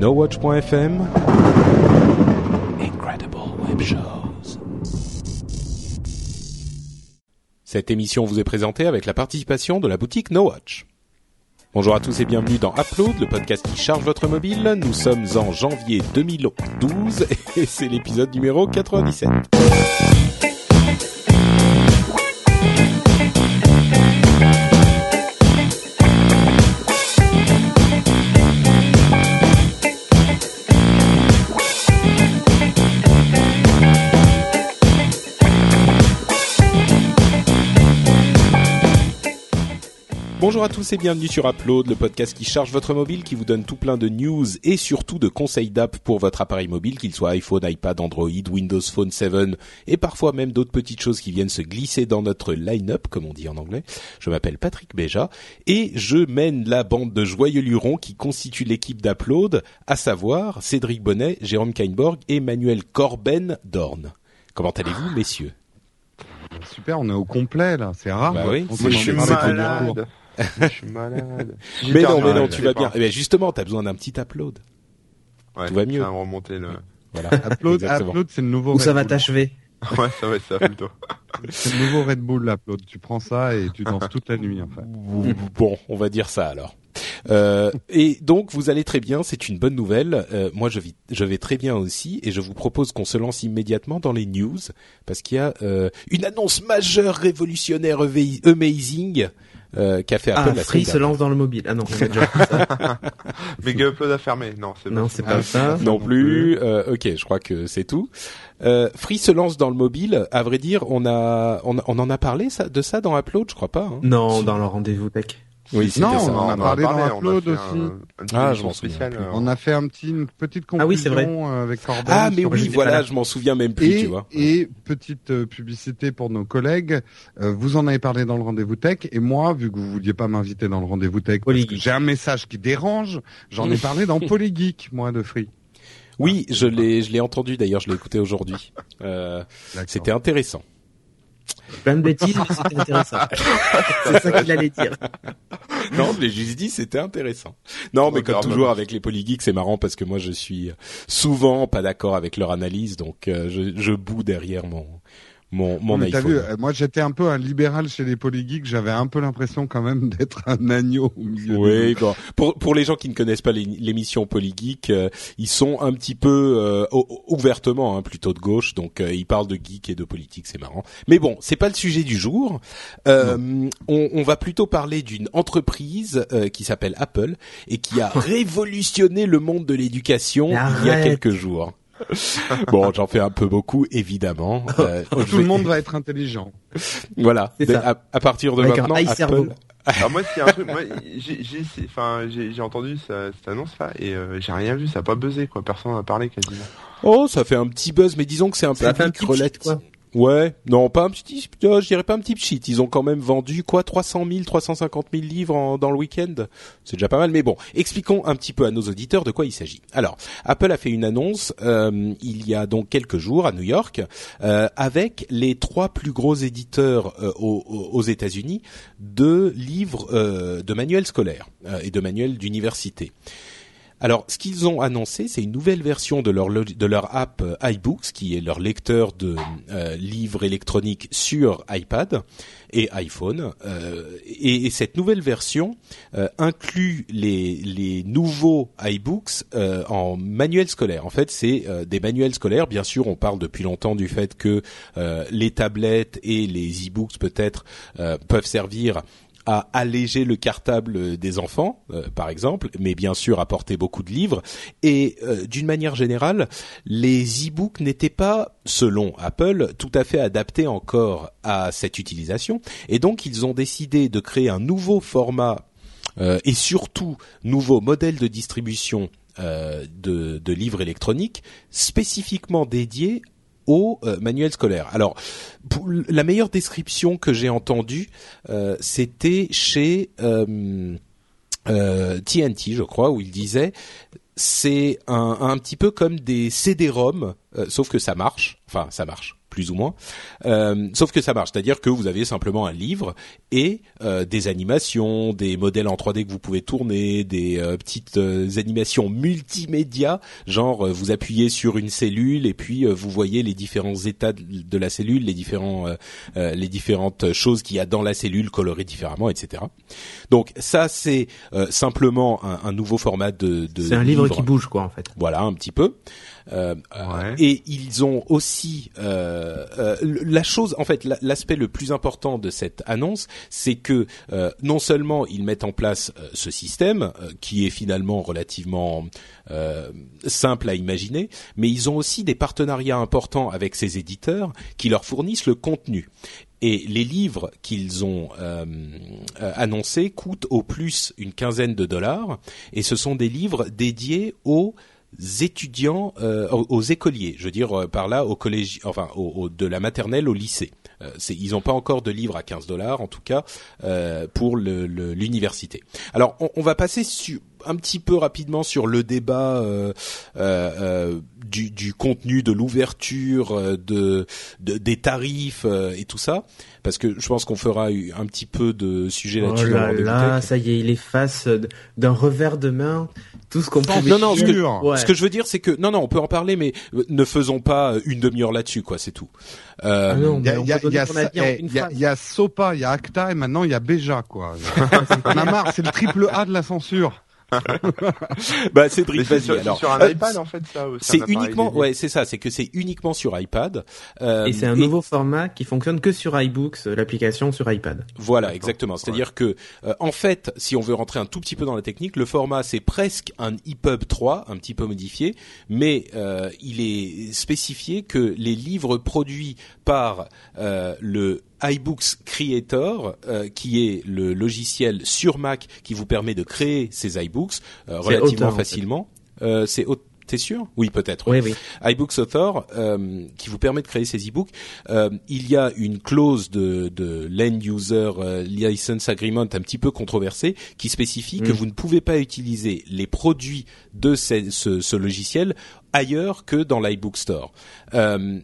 NoWatch.fm Incredible Web Shows. Cette émission vous est présentée avec la participation de la boutique NoWatch. Bonjour à tous et bienvenue dans Upload, le podcast qui charge votre mobile. Nous sommes en janvier 2012 et c'est l'épisode numéro 97. Bonjour à tous et bienvenue sur Upload, le podcast qui charge votre mobile, qui vous donne tout plein de news et surtout de conseils d'app pour votre appareil mobile, qu'il soit iPhone, iPad, Android, Windows Phone 7 et parfois même d'autres petites choses qui viennent se glisser dans notre line-up, comme on dit en anglais. Je m'appelle Patrick Béja et je mène la bande de joyeux lurons qui constitue l'équipe d'Upload, à savoir Cédric Bonnet, Jérôme Kainborg et Manuel Corben Dorn. Comment allez-vous, messieurs? Super, on est au complet là, c'est rare. Bah oui, On c'est- s'en je suis malade. Je suis malade. Mais non, mais non, tu vas bien. Eh ben, justement, t'as besoin d'un petit upload. Ouais, tout va mieux. Ça va remonter le. Voilà. Upload. Upload, c'est le nouveau. Où ça Red va t'achever Ouais, ça va être ça plutôt. C'est le nouveau Red Bull, l'Upload. Tu prends ça et tu danses toute la nuit en fait. Bon, on va dire ça alors. Euh, et donc vous allez très bien, c'est une bonne nouvelle. Euh, moi je, vis, je vais très bien aussi et je vous propose qu'on se lance immédiatement dans les news parce qu'il y a euh, une annonce majeure, révolutionnaire, amazing euh, qu'a fait Apple Ah, la Free se lance dans le mobile. Ah non, on a déjà ça. Mega upload à fermer. Non, c'est Non, pas c'est ça. pas ça. Non plus. Euh, ok, je crois que c'est tout. Euh, Free se lance dans le mobile. À vrai dire, on a, on, a- on en a parlé ça, de ça dans Upload, je crois pas. hein. Non, dans le rendez-vous tech. Oui, Non, ça. on en a parlé dans Upload on aussi. un- une Ah, je m'en souviens euh, On a fait un petit, une petite conclusion Ah oui, vrai. euh, avec Corbin. Ah mais oui, voilà, je m'en souviens même plus, Et, tu vois. et petite euh, publicité pour nos collègues, euh, vous en avez parlé dans le rendez-vous tech, et moi, vu que vous vouliez pas m'inviter dans le rendez-vous tech, parce Polygeek. que j'ai un message qui dérange, j'en ai parlé dans Polygeek, moi, de Free. Oui, je l'ai, je l'ai entendu d'ailleurs, je l'ai écouté aujourd'hui. Euh, c'était intéressant. Plein de bêtises, mais c'était intéressant. c'est ça qu'il allait dire. Non, l'ai juste dit, c'était intéressant. Non, mais comme toujours maman. avec les polygeeks, c'est marrant parce que moi je suis souvent pas d'accord avec leur analyse, donc euh, je, je boue derrière mon mon mon Mais T'as iPhone. vu, euh, moi j'étais un peu un libéral chez les polygeeks, j'avais un peu l'impression quand même d'être un agneau au milieu. Oui, bon. pour pour les gens qui ne connaissent pas les- l'émission Polygeek, euh, ils sont un petit peu euh, ouvertement hein, plutôt de gauche, donc euh, ils parlent de geek et de politique, c'est marrant. Mais bon, c'est pas le sujet du jour. Euh, on, on va plutôt parler d'une entreprise euh, qui s'appelle Apple et qui a révolutionné le monde de l'éducation il y a quelques jours. bon, j'en fais un peu beaucoup, évidemment. Euh, Tout le monde va être intelligent. voilà. À, à partir de Avec un maintenant, cerveau. Apple. Alors moi, un truc, j'ai, enfin, entendu ça- cette annonce-là et euh, j'ai rien vu, ça a pas buzzé quoi, personne n'a parlé quasiment. Oh, ça fait un petit buzz, mais disons que c'est un Ça un public relatif. quoi. Ouais, non, pas un petit, euh, je dirais pas un petit shit. Ils ont quand même vendu quoi, 300 000, 350 000 livres dans le week-end? C'est déjà pas mal, mais bon, expliquons un petit peu à nos auditeurs de quoi il s'agit. Alors, Apple a fait une annonce euh, il y a donc quelques jours à New York euh, avec les trois plus gros éditeurs aux, aux- États-Unis de livres, de manuels scolaires et de manuels d'université. Alors, ce qu'ils ont annoncé, c'est une nouvelle version de leur de leur app euh, iBooks, qui est leur lecteur de euh, livres électroniques sur iPad et iPhone. Euh, et, et cette nouvelle version inclut les les nouveaux iBooks en manuel scolaire. En fait, c'est des manuels scolaires. Bien sûr, on parle depuis longtemps du fait que les tablettes et les e-books peut-être peuvent servir à alléger le cartable des enfants, euh, par exemple, mais bien sûr apporter beaucoup de livres. Et euh, d'une manière générale, les e-books n'étaient pas, selon Apple, tout à fait adaptés encore à cette utilisation. Et donc, ils ont décidé de créer un nouveau format euh, et surtout nouveau modèle de distribution de, de livres électroniques spécifiquement dédié euh, manuel scolaire. Alors, la meilleure description que j'ai entendue, euh, c'était chez euh, euh, TNT, je crois, où il disait c'est un, un petit peu comme des CD-ROM, sauf que ça marche. Enfin, ça marche. Plus ou moins. Euh, sauf que ça marche, c'est-à-dire que vous avez simplement un livre et euh, des animations, des modèles en 3D que vous pouvez tourner, des euh, petites euh, animations multimédia, genre euh, vous appuyez sur une cellule et puis euh, vous voyez les différents états de, de la cellule, les différents euh, euh, les différentes choses qu'il y a dans la cellule colorées différemment, etc. Donc ça c'est euh, simplement un, un nouveau format de, de C'est un livre qui bouge, quoi, en fait. voilà un petit peu. Euh, Ouais. et ils ont aussi euh, euh, la chose, en fait, la- l'aspect le plus important de cette annonce, c'est que euh, non seulement ils mettent en place euh, ce système euh, qui est finalement relativement euh, simple à imaginer, mais ils ont aussi des partenariats importants avec ces éditeurs qui leur fournissent le contenu. Et les livres qu'ils ont euh, euh, annoncés coûtent au plus une quinzaine de dollars, et ce sont des livres dédiés aux étudiants, euh, aux, écoliers, je veux dire euh, par là au collège, enfin de la maternelle au lycée. Euh, ils n'ont pas encore de livres à 15 dollars, en tout cas pour l'université. Alors on va passer sur un petit peu rapidement sur le débat euh, euh, euh, du, du contenu, de l'ouverture, euh, de, de- des tarifs euh, et tout ça, parce que je pense qu'on fera eu- un petit peu de sujet Oh là-dessus. le là là, ça y est, il efface d'un revers de main tout ce qu'on pouvait Non, non, ce que. Ouais. ce que je veux dire, c'est que non, non, on peut en parler, mais ne faisons pas une demi-heure là-dessus, quoi. C'est tout. Euh, Il y a, y peut y y y Sopa, il y a Acta et maintenant il y a Beja quoi. On a marre, c'est le triple A de la censure. bah, Cédric, c'est vas-y. sur, alors, sur un Euh, iPad en fait ça. ou C'est un uniquement, ouais, c'est ça. C'est que c'est uniquement sur iPad. Euh, Et c'est un nouveau format qui fonctionne que sur iBooks, euh, l'application sur iPad. Voilà, exactement. C'est-à-dire que, euh, en fait, si on veut rentrer un tout petit peu dans la technique, le format c'est presque un EPUB 3, un petit peu modifié, mais euh, il est spécifié que les livres produits par euh, le iBooks Creator, euh, qui est le logiciel sur Mac qui vous permet de créer ces iBooks euh, relativement Author, en fait. facilement. Euh, c'est T'es sûr? Oui, peut-être. Oui, oui. iBooks Author, euh, qui vous permet de créer ces e-books. Euh, il y a une clause de, de l'end user euh, license agreement un petit peu controversée qui spécifie que Mm. vous ne pouvez pas utiliser les produits de ce, ce- ce logiciel ailleurs que dans l'iBook Store. Euh,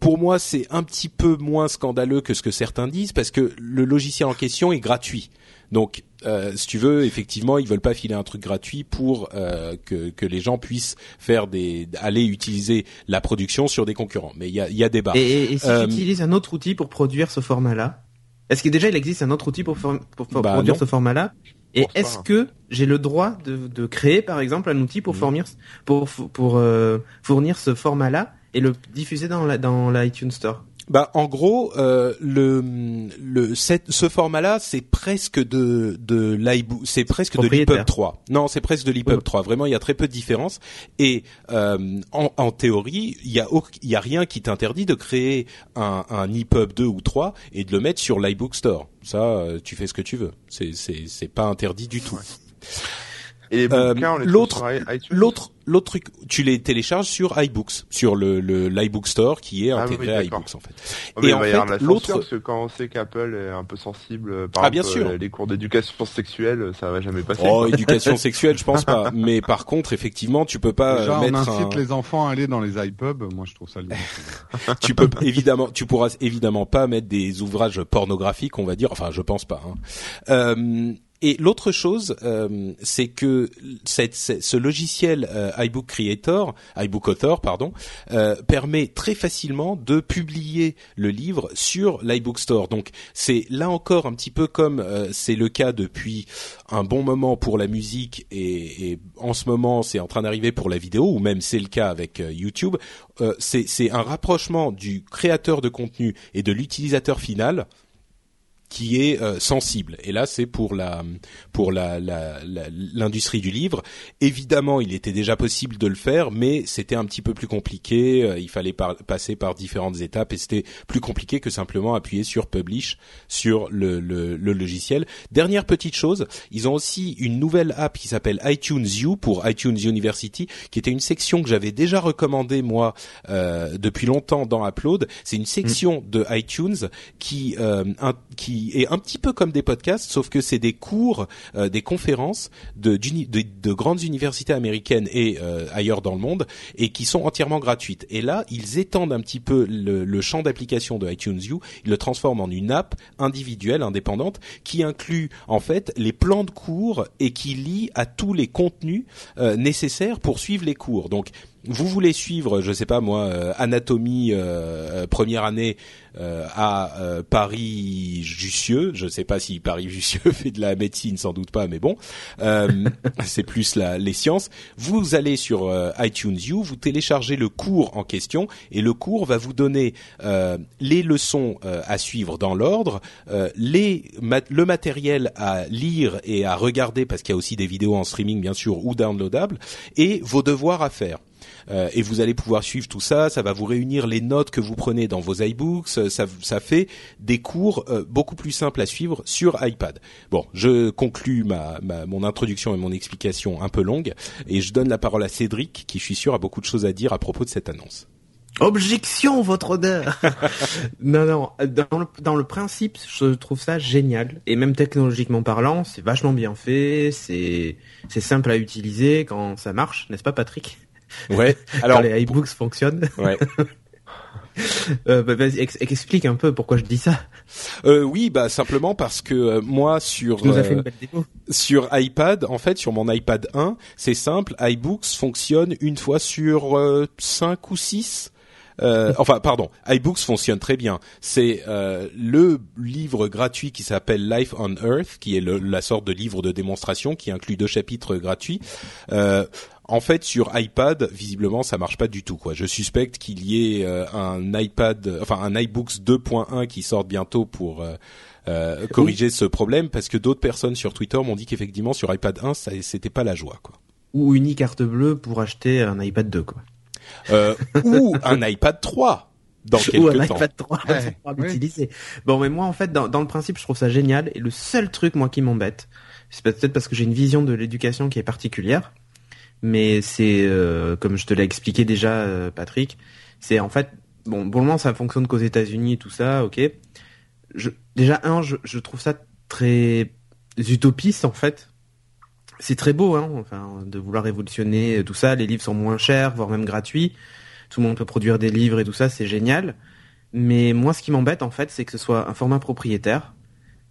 pour moi, c'est un petit peu moins scandaleux que ce que certains disent parce que le logiciel en question est gratuit. Donc, euh, si tu veux, effectivement, ils veulent pas filer un truc gratuit pour euh, que, que les gens puissent faire des aller utiliser la production sur des concurrents. Mais il y a, y a débat. Et, et, et si Euh, j'utilise un autre outil pour produire ce format-là, est-ce que déjà il existe un autre outil pour, for- pour, pour Bah, produire non. ce format-là? Et est-ce que j'ai le droit de, de créer par exemple un outil pour Mhm. fournir pour pour euh, fournir ce format-là et le diffuser dans la dans l'iTunes Store? Bah, en gros, euh, le le cette, ce format-là, c'est presque de de l'iBook, c'est presque de l'EPUB 3. Non, c'est presque de l'EPUB Ouais. 3. Vraiment, il y a très peu de différence. Et euh, en, en théorie, il y a au- il y a rien qui t'interdit de créer un un EPUB 2 ou 3 et de le mettre sur l'iBook Store. Ça, euh, tu fais ce que tu veux. C'est c'est c'est pas interdit du tout. Et les Euh, l'autre- L'autre l'autre truc, tu les télécharges sur iBooks, sur le le l'iBook Store qui est Ah oui, intégré à iBooks en fait. Oh, et en fait, l'autre- parce que quand on sait qu'Apple est un peu sensible, euh, par Ah, exemple, bien sûr. euh, les cours d'éducation sexuelle, ça va jamais passer. Oh, éducation sexuelle, je pense pas. Mais par contre, effectivement, tu peux pas Déjà, euh, on mettre incite un... les enfants à aller dans les iPubs. Moi, je trouve ça. Tu peux évidemment, tu pourras évidemment pas mettre des ouvrages pornographiques, on va dire. Enfin, je pense pas. hein. Euh, et l'autre chose, euh, c'est que cette, ce logiciel euh, iBook Creator, iBook Author, pardon, euh, permet très facilement de publier le livre sur l'iBook Store. Donc, c'est là encore un petit peu comme c'est le cas depuis un bon moment pour la musique et, et en ce moment c'est en train d'arriver pour la vidéo ou même c'est le cas avec YouTube. C'est un rapprochement du créateur de contenu et de l'utilisateur final qui est euh, sensible. Et là, c'est pour la pour la la- la- l'industrie du livre. Évidemment, il était déjà possible de le faire, mais c'était un petit peu plus compliqué. Euh, il fallait par- passer par différentes étapes et c'était plus compliqué que simplement appuyer sur Publish sur le, le, le logiciel. Dernière petite chose, ils ont aussi une nouvelle app qui s'appelle iTunes U pour iTunes University, qui était une section que j'avais déjà recommandée moi euh, depuis longtemps dans Upload. C'est une section de iTunes qui euh, un- qui est un petit peu comme des podcasts, sauf que c'est des cours, euh, des conférences de, grandes universités américaines et euh, ailleurs dans le monde, et qui sont entièrement gratuites. Et là, ils étendent un petit peu le, le champ d'application de iTunes U, ils le transforment en une app individuelle, indépendante, qui inclut en fait les plans de cours et qui lie à tous les contenus euh, nécessaires pour suivre les cours. Donc vous voulez suivre, je sais pas moi, euh, anatomie euh, euh, première année à Paris Jussieu, je sais pas si Paris Jussieu fait de la médecine, sans doute pas, mais bon, c'est plus la, les sciences. Vous allez sur iTunes U, vous téléchargez le cours en question et le cours va vous donner les leçons à suivre dans l'ordre, les le matériel à lire et à regarder parce qu'il y a aussi des vidéos en streaming bien sûr ou downloadables et vos devoirs à faire. Euh, et vous allez pouvoir suivre tout ça. Ça va vous réunir les notes que vous prenez dans vos iBooks. euh, Ça, ça fait des cours euh, beaucoup plus simples à suivre sur iPad. Bon, je conclus ma, ma- mon introduction et mon explication un peu longue et je donne la parole à Cédric qui, je suis sûr, a beaucoup de choses à dire à propos de cette annonce. Objection, votre honneur. non, non. Dans le, dans le principe, je trouve ça génial. Et même technologiquement parlant, c'est vachement bien fait. C'est, c'est simple à utiliser quand ça marche, n'est-ce pas, Patrick? Ouais. Alors, quand les iBooks fonctionnent. ouais. Euh, bah, explique un peu pourquoi je dis ça. Euh, oui, bah simplement parce que euh, moi sur euh, une belle démo. sur iPad, en fait, sur mon iPad 1, c'est simple, iBooks fonctionne une fois sur euh, 5 ou 6. Euh, enfin, pardon, iBooks fonctionne très bien. C'est euh, le livre gratuit qui s'appelle Life on Earth, qui est le- la sorte de livre de démonstration qui inclut deux chapitres gratuits. Euh, en fait, sur iPad, visiblement, ça marche pas du tout. Quoi. Je suspecte qu'il y ait euh, un iPad, enfin un iBooks 2.1 qui sorte bientôt pour euh, euh, corriger ce problème, parce que d'autres personnes sur Twitter m'ont dit qu'effectivement sur iPad 1, ça, c'était pas la joie. Quoi. Ou une e-carte bleue pour acheter un iPad 2, quoi. Euh, ou un iPad 3 dans quelques Ou un temps. iPad 3 Ouais, pour oui. l'utiliser. Bon, mais moi, en fait, dans, dans le principe, je trouve ça génial. Et le seul truc, moi, qui m'embête, c'est peut-être parce que j'ai une vision de l'éducation qui est particulière. Mais c'est, euh, comme je te l'ai expliqué déjà, euh, Patrick, c'est en fait, bon, pour le moment, ça fonctionne qu'aux États-Unis et tout ça, ok. Déjà, un, je, je trouve ça très utopiste, en fait. C'est très beau, hein, enfin, de vouloir révolutionner tout ça. Les livres sont moins chers, voire même gratuits. Tout le monde peut produire des livres et tout ça, c'est génial. Mais moi, ce qui m'embête, en fait, c'est que ce soit un format propriétaire,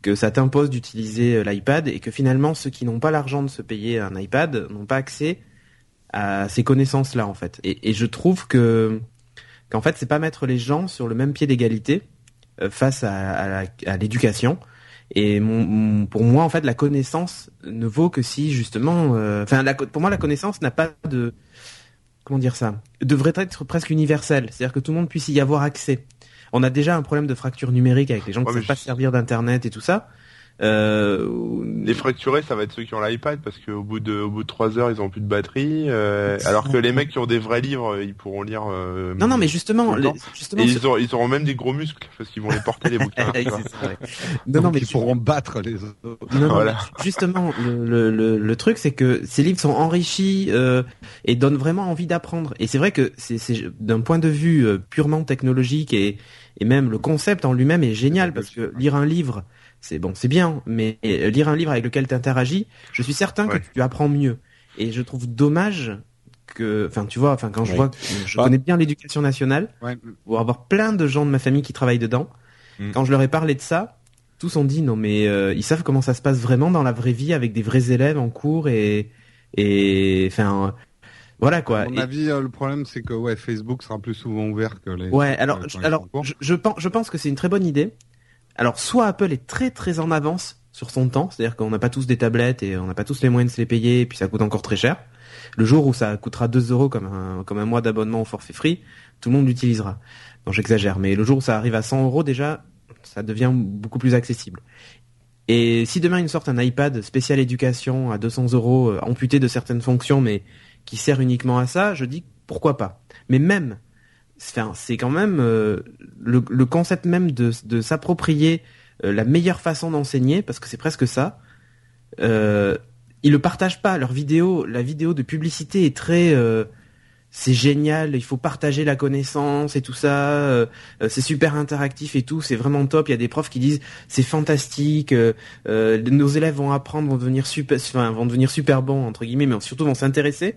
que ça t'impose d'utiliser euh, l'iPad et que finalement, ceux qui n'ont pas l'argent de se payer un iPad n'ont pas accès à ces connaissances-là, en fait. Et, et je trouve que qu'en fait, c'est pas mettre les gens sur le même pied d'égalité euh, face à, l'éducation. Et mon, mon- pour moi, en fait, la connaissance ne vaut que si justement, euh, enfin, pour moi, la connaissance n'a pas de, comment dire ça, devrait être presque universelle, c'est-à-dire que tout le monde puisse y avoir accès. On a déjà un problème de fracture numérique avec les gens qui ne savent pas servir d'internet et tout ça. Euh, Les fracturés, ça va être ceux qui ont l'iPad parce qu'au bout de au bout de trois heures, ils ont plus de batterie. euh, alors que les mecs qui ont des vrais livres, ils pourront lire. euh, Non, non, mais justement, les- justement, Et ils, auront, ils auront même des gros muscles parce qu'ils vont les porter les bouquins. Non, non, mais ils tu- pourront battre les autres. Non, non, Voilà. justement, le, le, le, le truc, c'est que ces livres sont enrichis euh, et donnent vraiment envie d'apprendre. Et c'est vrai que c'est c'est- d'un point de vue euh, purement technologique et, et même le concept en lui-même est génial parce que lire un livre, c'est bon, c'est bien, mais euh, lire un livre avec lequel tu interagis, je suis certain Ouais. que tu apprends mieux. Et je trouve dommage que, enfin, tu vois, enfin, quand je vois, que je Ah. connais bien l'éducation nationale, Ouais. pour avoir plein de gens de ma famille qui travaillent dedans. Mm. Quand je leur ai parlé de ça, tous ont dit non mais euh, ils savent comment ça se passe vraiment dans la vraie vie avec des vrais élèves en cours et et enfin voilà quoi. À mon avis, euh, le problème, c'est que ouais, Facebook sera plus souvent ouvert que les. ouais, alors je, alors je pense je pense que c'est une très bonne idée. Alors soit Apple est très très en avance sur son temps, c'est-à-dire qu'on n'a pas tous des tablettes et on n'a pas tous les moyens de se les payer et puis ça coûte encore très cher. Le jour où ça coûtera 2 euros comme un comme un mois d'abonnement au forfait free, tout le monde l'utilisera. Non, j'exagère, mais le jour où ça arrive à 100 euros déjà, ça devient beaucoup plus accessible. Et si demain ils sortent un iPad spécial éducation à 200 euros, euh, amputé de certaines fonctions, mais qui sert uniquement à ça, je dis pourquoi pas. Mais même, c'est quand même euh, le, le concept même de, de s'approprier euh, la meilleure façon d'enseigner, parce que c'est presque ça. Euh, ils le partagent pas. Leur vidéo, la vidéo de publicité est très, euh, c'est génial, il faut partager la connaissance et tout ça, euh, euh, c'est super interactif et tout, c'est vraiment top. Il y a des profs qui disent c'est fantastique, nos élèves vont apprendre, vont devenir super, enfin, vont devenir super bons entre guillemets, mais surtout vont s'intéresser.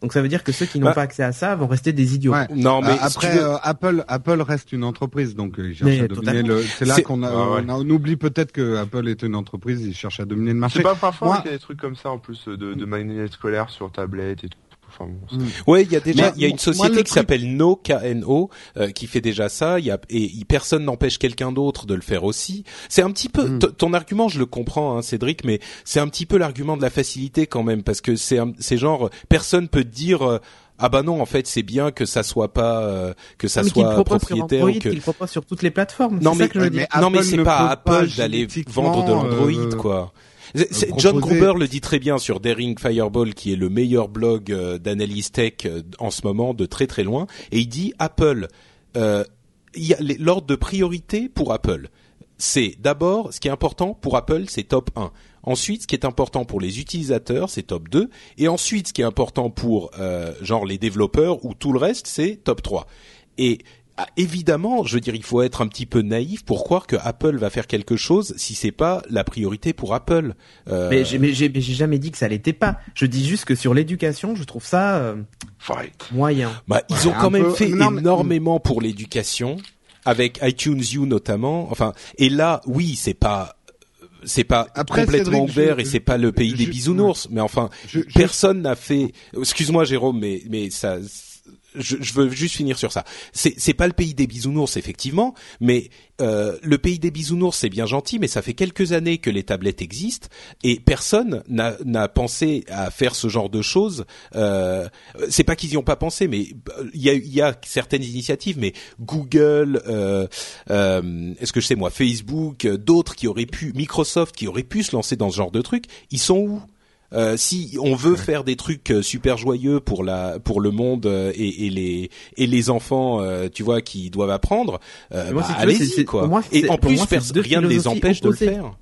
Donc ça veut dire que ceux qui n'ont Bah. pas accès à ça vont rester des idiots. Ouais. Non, mais Euh, si tu après, veux- euh, Apple, Apple reste une entreprise, donc euh, il cherche Mais, à euh, dominer le. C'est là qu'on a, Ah ouais. on, a- on oublie peut-être que Apple est une entreprise, il cherche à dominer le marché. C'est pas parfois Moi- qu'il y a des trucs comme ça en plus de, de manuels scolaires sur tablette et tout. Enfin, bon, Mm. c'est- Ouais, il y a déjà, Mais il y a une société qui truc- s'appelle No KNO euh, qui fait déjà ça. Il y a et personne n'empêche quelqu'un d'autre de le faire aussi. C'est un petit peu Mm. t- ton argument, je le comprends, hein, Cédric, mais c'est un petit peu l'argument de la facilité quand même parce que c'est un- c'est genre personne peut te dire euh, ah bah non en fait c'est bien que ça soit pas euh, que ça mais qu'il soit propriétaire Android, ou que qu'il propose sur toutes les plateformes. Non, c'est mais- ça que je veux ouais, dire. mais non mais c'est pas à Apple d'aller vendre de l'Android euh, quoi. C'est- John Gruber le dit très bien sur Daring Fireball, qui est le meilleur blog euh, d'analyse tech euh, en ce moment de très très loin, et il dit Apple, euh, l'ordre de priorité pour Apple. C'est d'abord ce qui est important pour Apple, c'est top 1. Ensuite, ce qui est important pour les utilisateurs, c'est top 2. Et ensuite, ce qui est important pour euh, genre les développeurs ou tout le reste, c'est top 3. Et évidemment, je veux dire, il faut être un petit peu naïf pour croire que Apple va faire quelque chose si c'est pas la priorité pour Apple. Euh, Mais j'ai mais j'ai mais j'ai jamais dit que ça l'était pas. Je dis juste que sur l'éducation, je trouve ça euh, moyen. bah, ils ont quand même peu- fait non, mais- énormément pour l'éducation, avec iTunes U notamment. Enfin, et là, oui, c'est pas c'est pas Après, complètement Cédric, ouvert je- et c'est pas le pays des je- bisounours, mais enfin, Je- je- personne n'a fait. Excuse-moi, Jérôme, mais mais ça. Je, je veux juste finir sur ça. C'est pas le pays des bisounours effectivement, mais euh, le pays des bisounours c'est bien gentil, mais ça fait quelques années que les tablettes existent et personne n'a pensé à faire ce genre de choses. Euh, c'est pas qu'ils y ont pas pensé, mais il y a certaines initiatives, mais Google, euh, euh, est-ce que je sais moi, Facebook, d'autres qui auraient pu, Microsoft qui auraient pu se lancer dans ce genre de trucs, ils sont où? Euh, si on veut faire des trucs euh, super joyeux pour la pour le monde euh, et, et les et les enfants, euh, tu vois, qui doivent apprendre, euh, bah, si allez-y c'est- quoi. moi, et en plus, moi, rien ne les empêche de le faire.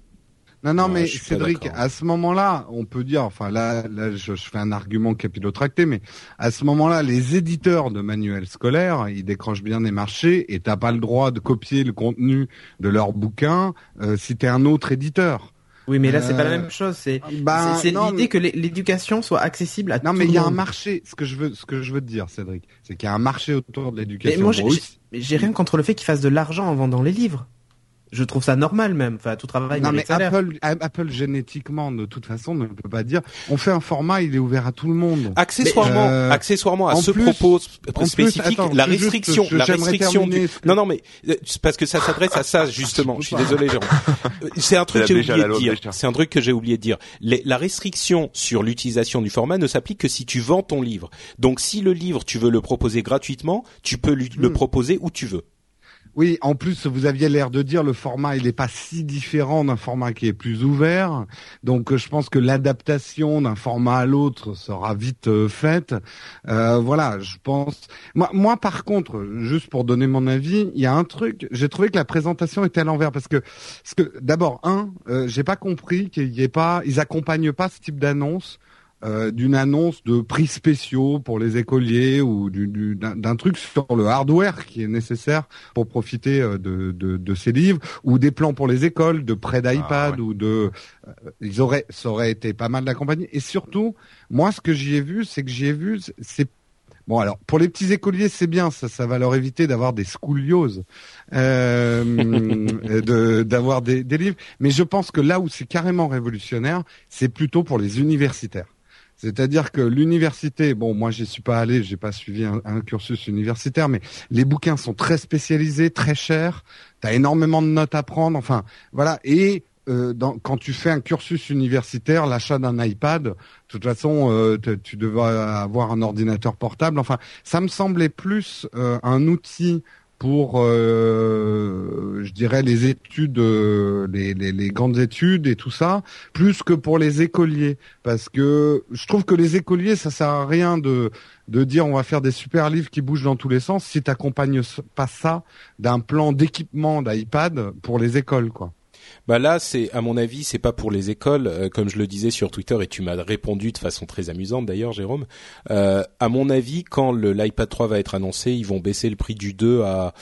Non, non, Ouais, mais Cédric, à ce moment-là, on peut dire, enfin là, là, je, je fais un argument capillotracté, mais à ce moment-là, les éditeurs de manuels scolaires, ils décrochent bien des marchés et t'as pas le droit de copier le contenu de leur bouquin euh, si t'es un autre éditeur. Oui, mais là c'est pas la Euh, même chose. C'est Ben, c'est c'est non, l'idée mais- que l'é- l'éducation soit accessible à Non, tout mais le il y a un marché. Ce que je veux, ce que je veux te dire, Cédric, c'est qu'il y a un marché autour de Mais l'éducation. moi, mais j'ai rien contre le fait qu'ils fassent de l'argent en vendant les livres. Je trouve ça normal même. Enfin, tout travail non, mais. Apple, Apple génétiquement, de toute façon, ne peut pas dire. On fait un format, il est ouvert à tout le monde. Accessoirement, euh, accessoirement à ce plus- propos plus, spécifique, attends, la restriction, la restriction du. Non, non, mais euh, parce que ça s'adresse à ça justement. Je suis désolé, Jérôme. Euh, C'est un truc que j'ai oublié de dire. C'est un truc que j'ai oublié de dire. Les- la restriction sur l'utilisation du format ne s'applique que si tu vends ton livre. Donc, si le livre tu veux le proposer gratuitement, tu peux lui- le Hmm. proposer où tu veux. Oui, en plus, vous aviez l'air de dire le format, il n'est pas si différent d'un format qui est plus ouvert. Donc, euh, je pense que l'adaptation d'un format à l'autre sera vite euh, faite. Euh, voilà, je pense. Moi, par contre, juste pour donner mon avis, il y a un truc. J'ai trouvé que la présentation était à l'envers parce que, parce que d'abord, un, euh, j'ai pas compris qu'il y ait pas, ils accompagnent pas ce type d'annonce euh, d'une annonce de prix spéciaux pour les écoliers ou du- du- d'un d'un truc sur le hardware qui est nécessaire pour profiter euh, de, de, de ces livres ou des plans pour les écoles, de prêts d'iPad ouais. ou de euh, ils auraient ça aurait été pas mal d'accompagner. Et surtout moi ce que j'y ai vu c'est que j'y ai vu c'est Bon alors pour les petits écoliers c'est bien ça ça va leur éviter d'avoir des scolioses euh, de d'avoir des, des livres. Mais je pense que là où c'est carrément révolutionnaire c'est plutôt pour les universitaires c'est-à-dire que l'université, bon, moi j'y suis pas allé, j'ai pas suivi un, cursus universitaire, mais les bouquins sont très spécialisés, très chers. T'as énormément de notes à prendre, enfin, voilà. Et euh, quand tu fais un cursus universitaire, l'achat d'un iPad, de toute façon, euh, tu devrais avoir un ordinateur portable. Enfin, ça me semblait plus euh, un outil pour, euh, je dirais, les études, euh, les, les, les grandes études et tout ça, plus que pour les écoliers, parce que je trouve que les écoliers, ça sert à rien de de dire on va faire des super livres qui bougent dans tous les sens si t'accompagnes pas ça d'un plan d'équipement d'iPad pour les écoles, quoi. Bah là, c'est à mon avis, c'est pas pour les écoles, euh, comme je le disais sur Twitter et tu m'as répondu de façon très amusante d'ailleurs, Jérôme. Euh, à mon avis, quand le l'iPad 3 va être annoncé, ils vont baisser le prix du 2 à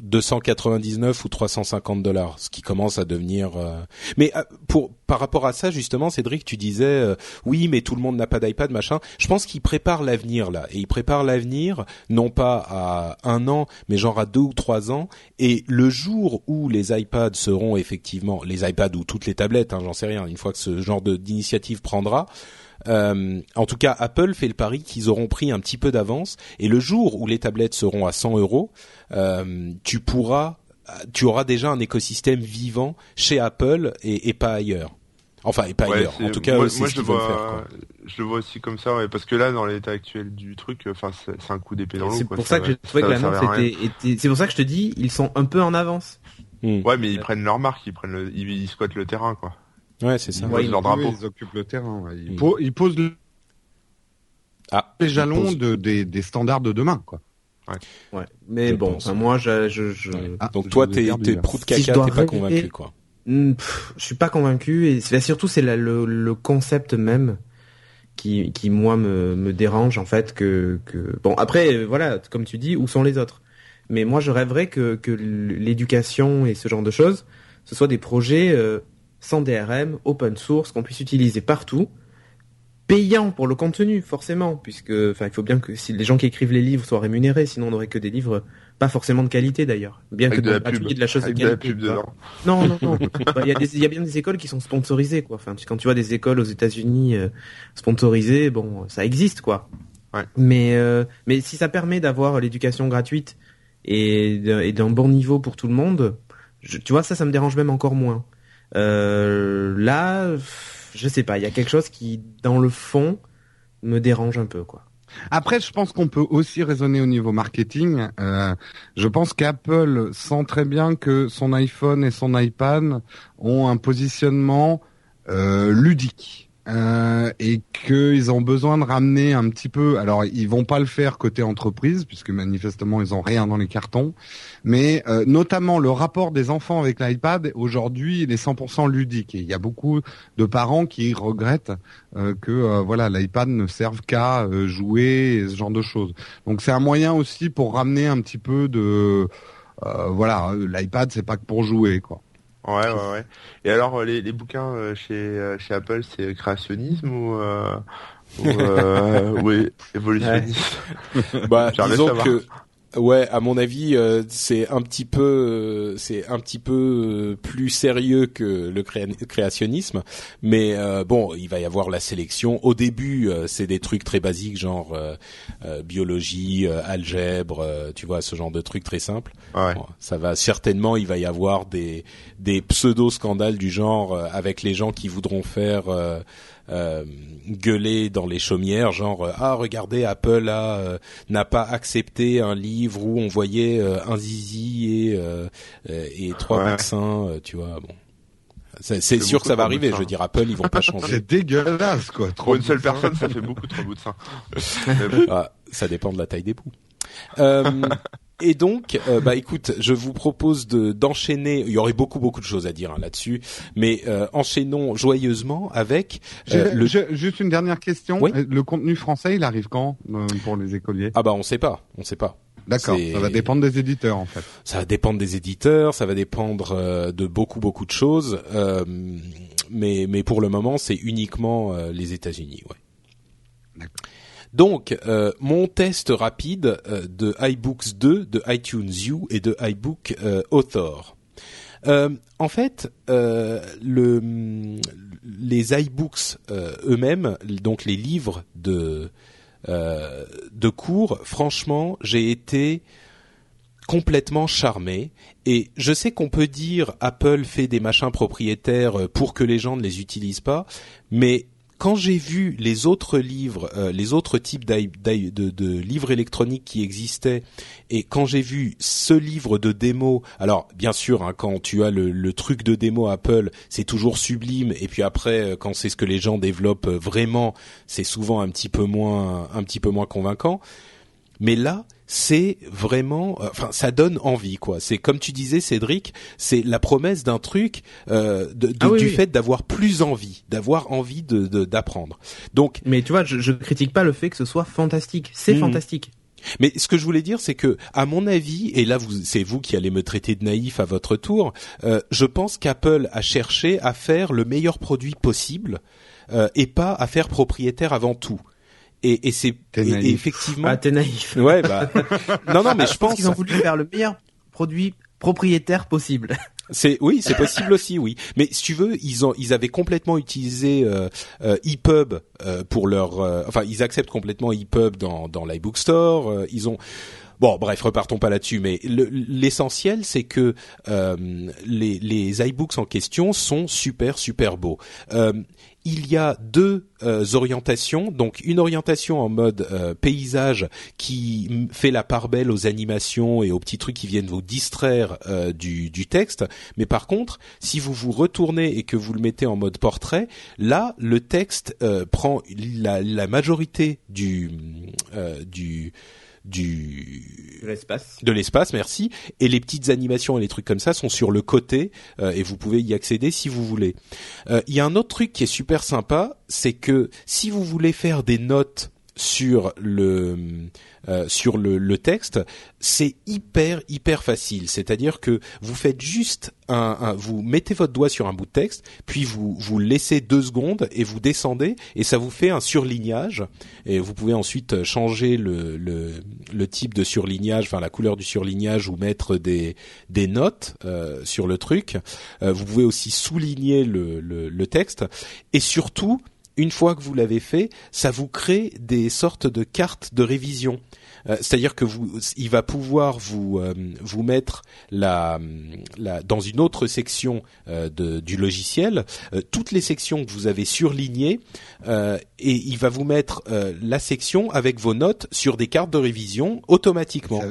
299 ou 350 dollars, ce qui commence à devenir. Euh, mais euh, pour par rapport à ça, justement, Cédric, tu disais euh, oui, mais tout le monde n'a pas d'iPad, machin. Je pense qu'ils préparent l'avenir là, et ils préparent l'avenir non pas à un an, mais genre à deux ou trois ans. Et le jour où les iPads seront effectivement les iPads ou toutes les tablettes, hein, j'en sais rien. Une fois que ce genre d'initiative prendra. Euh, en tout cas, Apple fait le pari qu'ils auront pris un petit peu d'avance et le jour où les tablettes seront à 100 euros, euh, tu pourras, tu auras déjà un écosystème vivant chez Apple et, et pas ailleurs. Enfin, et pas Ouais, ailleurs. En tout cas, moi, moi, ce je le vois, faire. Quoi. je le vois aussi comme ça, ouais, parce que là, dans l'état actuel du truc, enfin, c'est un coup d'épée dans l'eau. C'est pour ça que j'ai trouvé que l'annonce était, était- c'est pour ça que je te dis, ils sont un peu en avance. Hmm. Ouais, mais ils prennent leur marque, ils prennent le, ils, ils squattent le terrain, quoi. Ouais, c'est ça. Ils Ouais, posent leur drapeau. Ils occupent le terrain. ouais. Ils, po- ils posent le- Ah, les ils jalons posent- de, des, des standards de demain, quoi. Ouais. Mais Je bon, pense. moi, je, je, je... Ouais. Ah, Donc je toi, t'es là. prout Si je caca, t'es pas rêver- convaincu quoi. Pff, je suis pas convaincu et c'est surtout c'est le, le concept même qui, moi me, dérange en fait que, bon après euh, voilà comme tu dis où sont les autres? Mais moi je rêverais que, que l'éducation et ce genre de choses ce soit des projets euh, sans DRM open source qu'on puisse utiliser partout payant pour le contenu forcément puisque enfin il faut bien que si les gens qui écrivent les livres soient rémunérés sinon on n'aurait que des livres pas forcément de qualité d'ailleurs bien Avec que de la pub. de la chose Avec de de la qualité pub dedans. Non, non, non. Bah, Il y, a des- il y a bien des écoles qui sont sponsorisées, quoi. Enfin, quand tu vois des écoles aux États-Unis euh, sponsorisées, bon, ça existe, quoi. Ouais. Mais, euh, mais si ça permet d'avoir l'éducation gratuite et d'un bon niveau pour tout le monde, je- tu vois, ça, ça me dérange même encore moins. Euh, là, je sais pas, il y a quelque chose qui, dans le fond, me dérange un peu, quoi. Après, je pense qu'on peut aussi raisonner au niveau marketing. Euh, je pense qu'Apple sent très bien que son iPhone et son iPad ont un positionnement euh, ludique. Euh, et qu'ils ont besoin de ramener un petit peu. Alors, ils vont pas le faire côté entreprise puisque manifestement ils ont rien dans les cartons. Mais euh, notamment le rapport des enfants avec l'iPad aujourd'hui, il est 100% ludique. Et il y a beaucoup de parents qui regrettent euh, que euh, voilà l'iPad ne serve qu'à euh, jouer et ce genre de choses. Donc c'est un moyen aussi pour ramener un petit peu de euh, voilà l'iPad c'est pas que pour jouer quoi. Ouais, ouais, ouais. Et alors, euh, les, les bouquins euh, chez, euh, chez Apple, c'est créationnisme ou, euh, ou, euh, oui, évolutionnisme? Bah, J'aimerais disons que ouais, à mon avis, euh, c'est un petit peu, euh, c'est un petit peu euh, plus sérieux que le créa- créationnisme, mais euh, bon, il va y avoir la sélection. Au début, euh, c'est des trucs très basiques, genre euh, euh, biologie, euh, algèbre, euh, tu vois, ce genre de trucs très simples. Ouais. Bon, ça va certainement, il va y avoir des des pseudo scandales du genre euh, avec les gens qui voudront faire euh, gueuler dans les chaumières, genre euh, ah regardez Apple a euh, n'a pas accepté un livre où on voyait euh, un zizi et euh, euh, et trois Ouais. vaccins, euh, tu vois bon. C'est sûr que ça va arriver. Je veux dire, Apple, ils vont pas changer. C'est dégueulasse quoi. Pour Trop une seule personne, ça fait beaucoup trop bout de sein. Bon. Ah, ça dépend de la taille des poux. Et donc, euh, bah écoute, je vous propose de d'enchaîner. Il y aurait beaucoup beaucoup de choses à dire hein, là-dessus, mais euh, enchaînons joyeusement avec euh, le. Juste une dernière question. Oui. Euh, Le contenu français, il arrive quand euh, pour les écoliers? Ah bah on sait pas, on sait pas. D'accord. Ça va dépendre des éditeurs en fait. Ça va dépendre des éditeurs, ça va dépendre euh, de beaucoup beaucoup de choses, euh, mais mais pour le moment c'est uniquement euh, les États-Unis, ouais. D'accord. Donc euh, mon test rapide euh, de iBooks 2, de iTunes U et de iBook euh, Author. En fait, le, les iBooks eux-mêmes, donc les livres de de cours, franchement, j'ai été complètement charmé. Et je sais qu'on peut dire Apple fait des machins propriétaires pour que les gens ne les utilisent pas, mais quand j'ai vu les autres livres, euh, les autres types de, de livres électroniques qui existaient, et quand j'ai vu ce livre de démo, alors bien sûr, hein, quand tu as le, le truc de démo Apple, c'est toujours sublime, et puis après, euh, quand c'est ce que les gens développent vraiment, c'est souvent un petit peu moins, un petit peu moins convaincant. Mais là, c'est vraiment, enfin, ça donne envie, quoi. C'est comme tu disais, Cédric, c'est la promesse d'un truc euh, de, de- Ah oui, du oui. fait d'avoir plus envie, d'avoir envie de d'apprendre. Donc, Mais tu vois, je, je critique pas le fait que ce soit fantastique. C'est Mhm. fantastique. mais ce que je voulais dire, c'est que, à mon avis, et là, c'est vous qui allez me traiter de naïf à votre tour, euh, je pense qu'Apple a cherché à faire le meilleur produit possible euh, et pas à faire propriétaire avant tout. Et, et c'est effectivement. Ah, t'es naïf. Ouais, bah. non, non, mais je pense. qu'ils ont voulu faire le meilleur produit propriétaire possible. C'est oui, c'est possible aussi, oui. Mais si tu veux, ils ont ils avaient complètement utilisé euh, euh, EPUB euh, pour leur, euh, enfin ils acceptent complètement EPUB dans dans l'iBook Store. euh, ils ont Bon, bref, repartons pas là-dessus, mais le- l'essentiel, c'est que euh, les, les iBooks en question sont super, super beaux. Il y a deux euh, orientations, donc une orientation en mode euh, paysage qui fait la part belle aux animations et aux petits trucs qui viennent vous distraire euh, du, du texte, mais par contre, si vous vous retournez et que vous le mettez en mode portrait, là, le texte euh, prend la, la majorité du euh, du du L'espace. de l'espace, merci. Et les petites animations et les trucs comme ça sont sur le côté euh, et vous pouvez y accéder si vous voulez. Euh, Il y a un autre truc qui est super sympa, c'est que si vous voulez faire des notes sur le euh, sur le, le texte, c'est hyper hyper facile. C'est-à-dire que vous faites juste un, un- vous mettez votre doigt sur un bout de texte, puis vous vous laissez deux secondes et vous descendez et ça vous fait un surlignage. Et vous pouvez ensuite changer le le, le type de surlignage, enfin la couleur du surlignage ou mettre des des notes euh, sur le truc. Euh, vous pouvez aussi souligner le, le, le texte et surtout une fois que vous l'avez fait, ça vous crée des sortes de cartes de révision. Euh, C'est-à-dire que vous, il va pouvoir vous euh, vous mettre la, la dans une autre section euh, du logiciel toutes les sections que vous avez surlignées et il va vous mettre la section avec vos notes sur des cartes de révision automatiquement.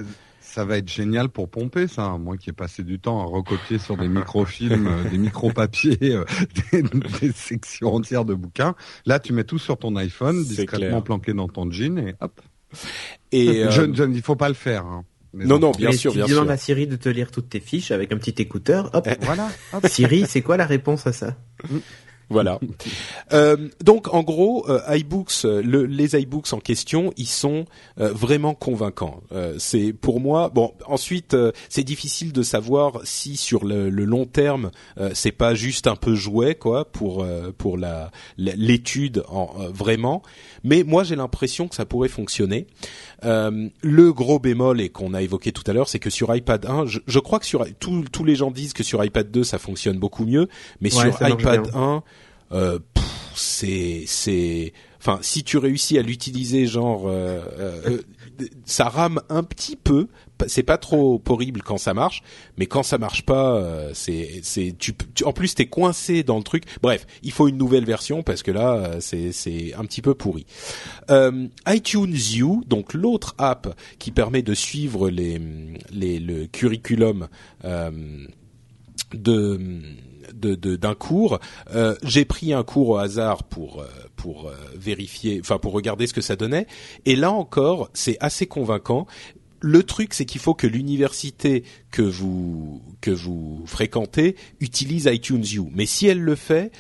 Ça va être génial pour pomper ça. Moi qui ai passé du temps à recopier sur des microfilms, euh, des micro-papiers, euh, des, des sections entières de bouquins. Là, tu mets tout sur ton iPhone, discrètement clair. planqué dans ton jean et hop. Et euh, Je, je, il faut pas le faire. hein. Non, non, bien Mais sûr, tu bien demandes sûr. à Siri de te lire toutes tes fiches avec un petit écouteur. Hop. Voilà. hop. Siri, c'est quoi la réponse à ça? Voilà. Euh, donc en gros, euh, iBooks, euh, le- les iBooks en question, ils sont euh, vraiment convaincants. Euh, c'est pour moi. Bon, ensuite, euh, c'est difficile de savoir si sur le, le long terme, c'est pas juste un peu jouet quoi pour pour la l'étude en vraiment. Mais moi, j'ai l'impression que ça pourrait fonctionner. Euh, le gros bémol et qu'on a évoqué tout à l'heure, c'est que sur iPad 1, je, je crois que sur tous tous les gens disent que sur iPad 2 ça fonctionne beaucoup mieux, mais Ouais, sur iPad bien. 1, euh, c'est enfin si tu réussis à l'utiliser genre euh, euh, ça rame un petit peu. C'est pas trop horrible quand ça marche mais quand ça marche pas euh, c'est c'est tu, tu- en plus t'es coincé dans le truc. Bref il faut une nouvelle version parce que là euh, c'est c'est un petit peu pourri. Euh, iTunes U donc l'autre app qui permet de suivre les les le curriculum euh, de de- de- d'un cours. Euh, j'ai pris un cours au hasard pour euh, pour euh, vérifier, enfin pour regarder ce que ça donnait. Et là encore, c'est assez convaincant. Le truc, c'est qu'il faut que l'université que vous que vous fréquentez utilise iTunes U. Mais si elle le fait,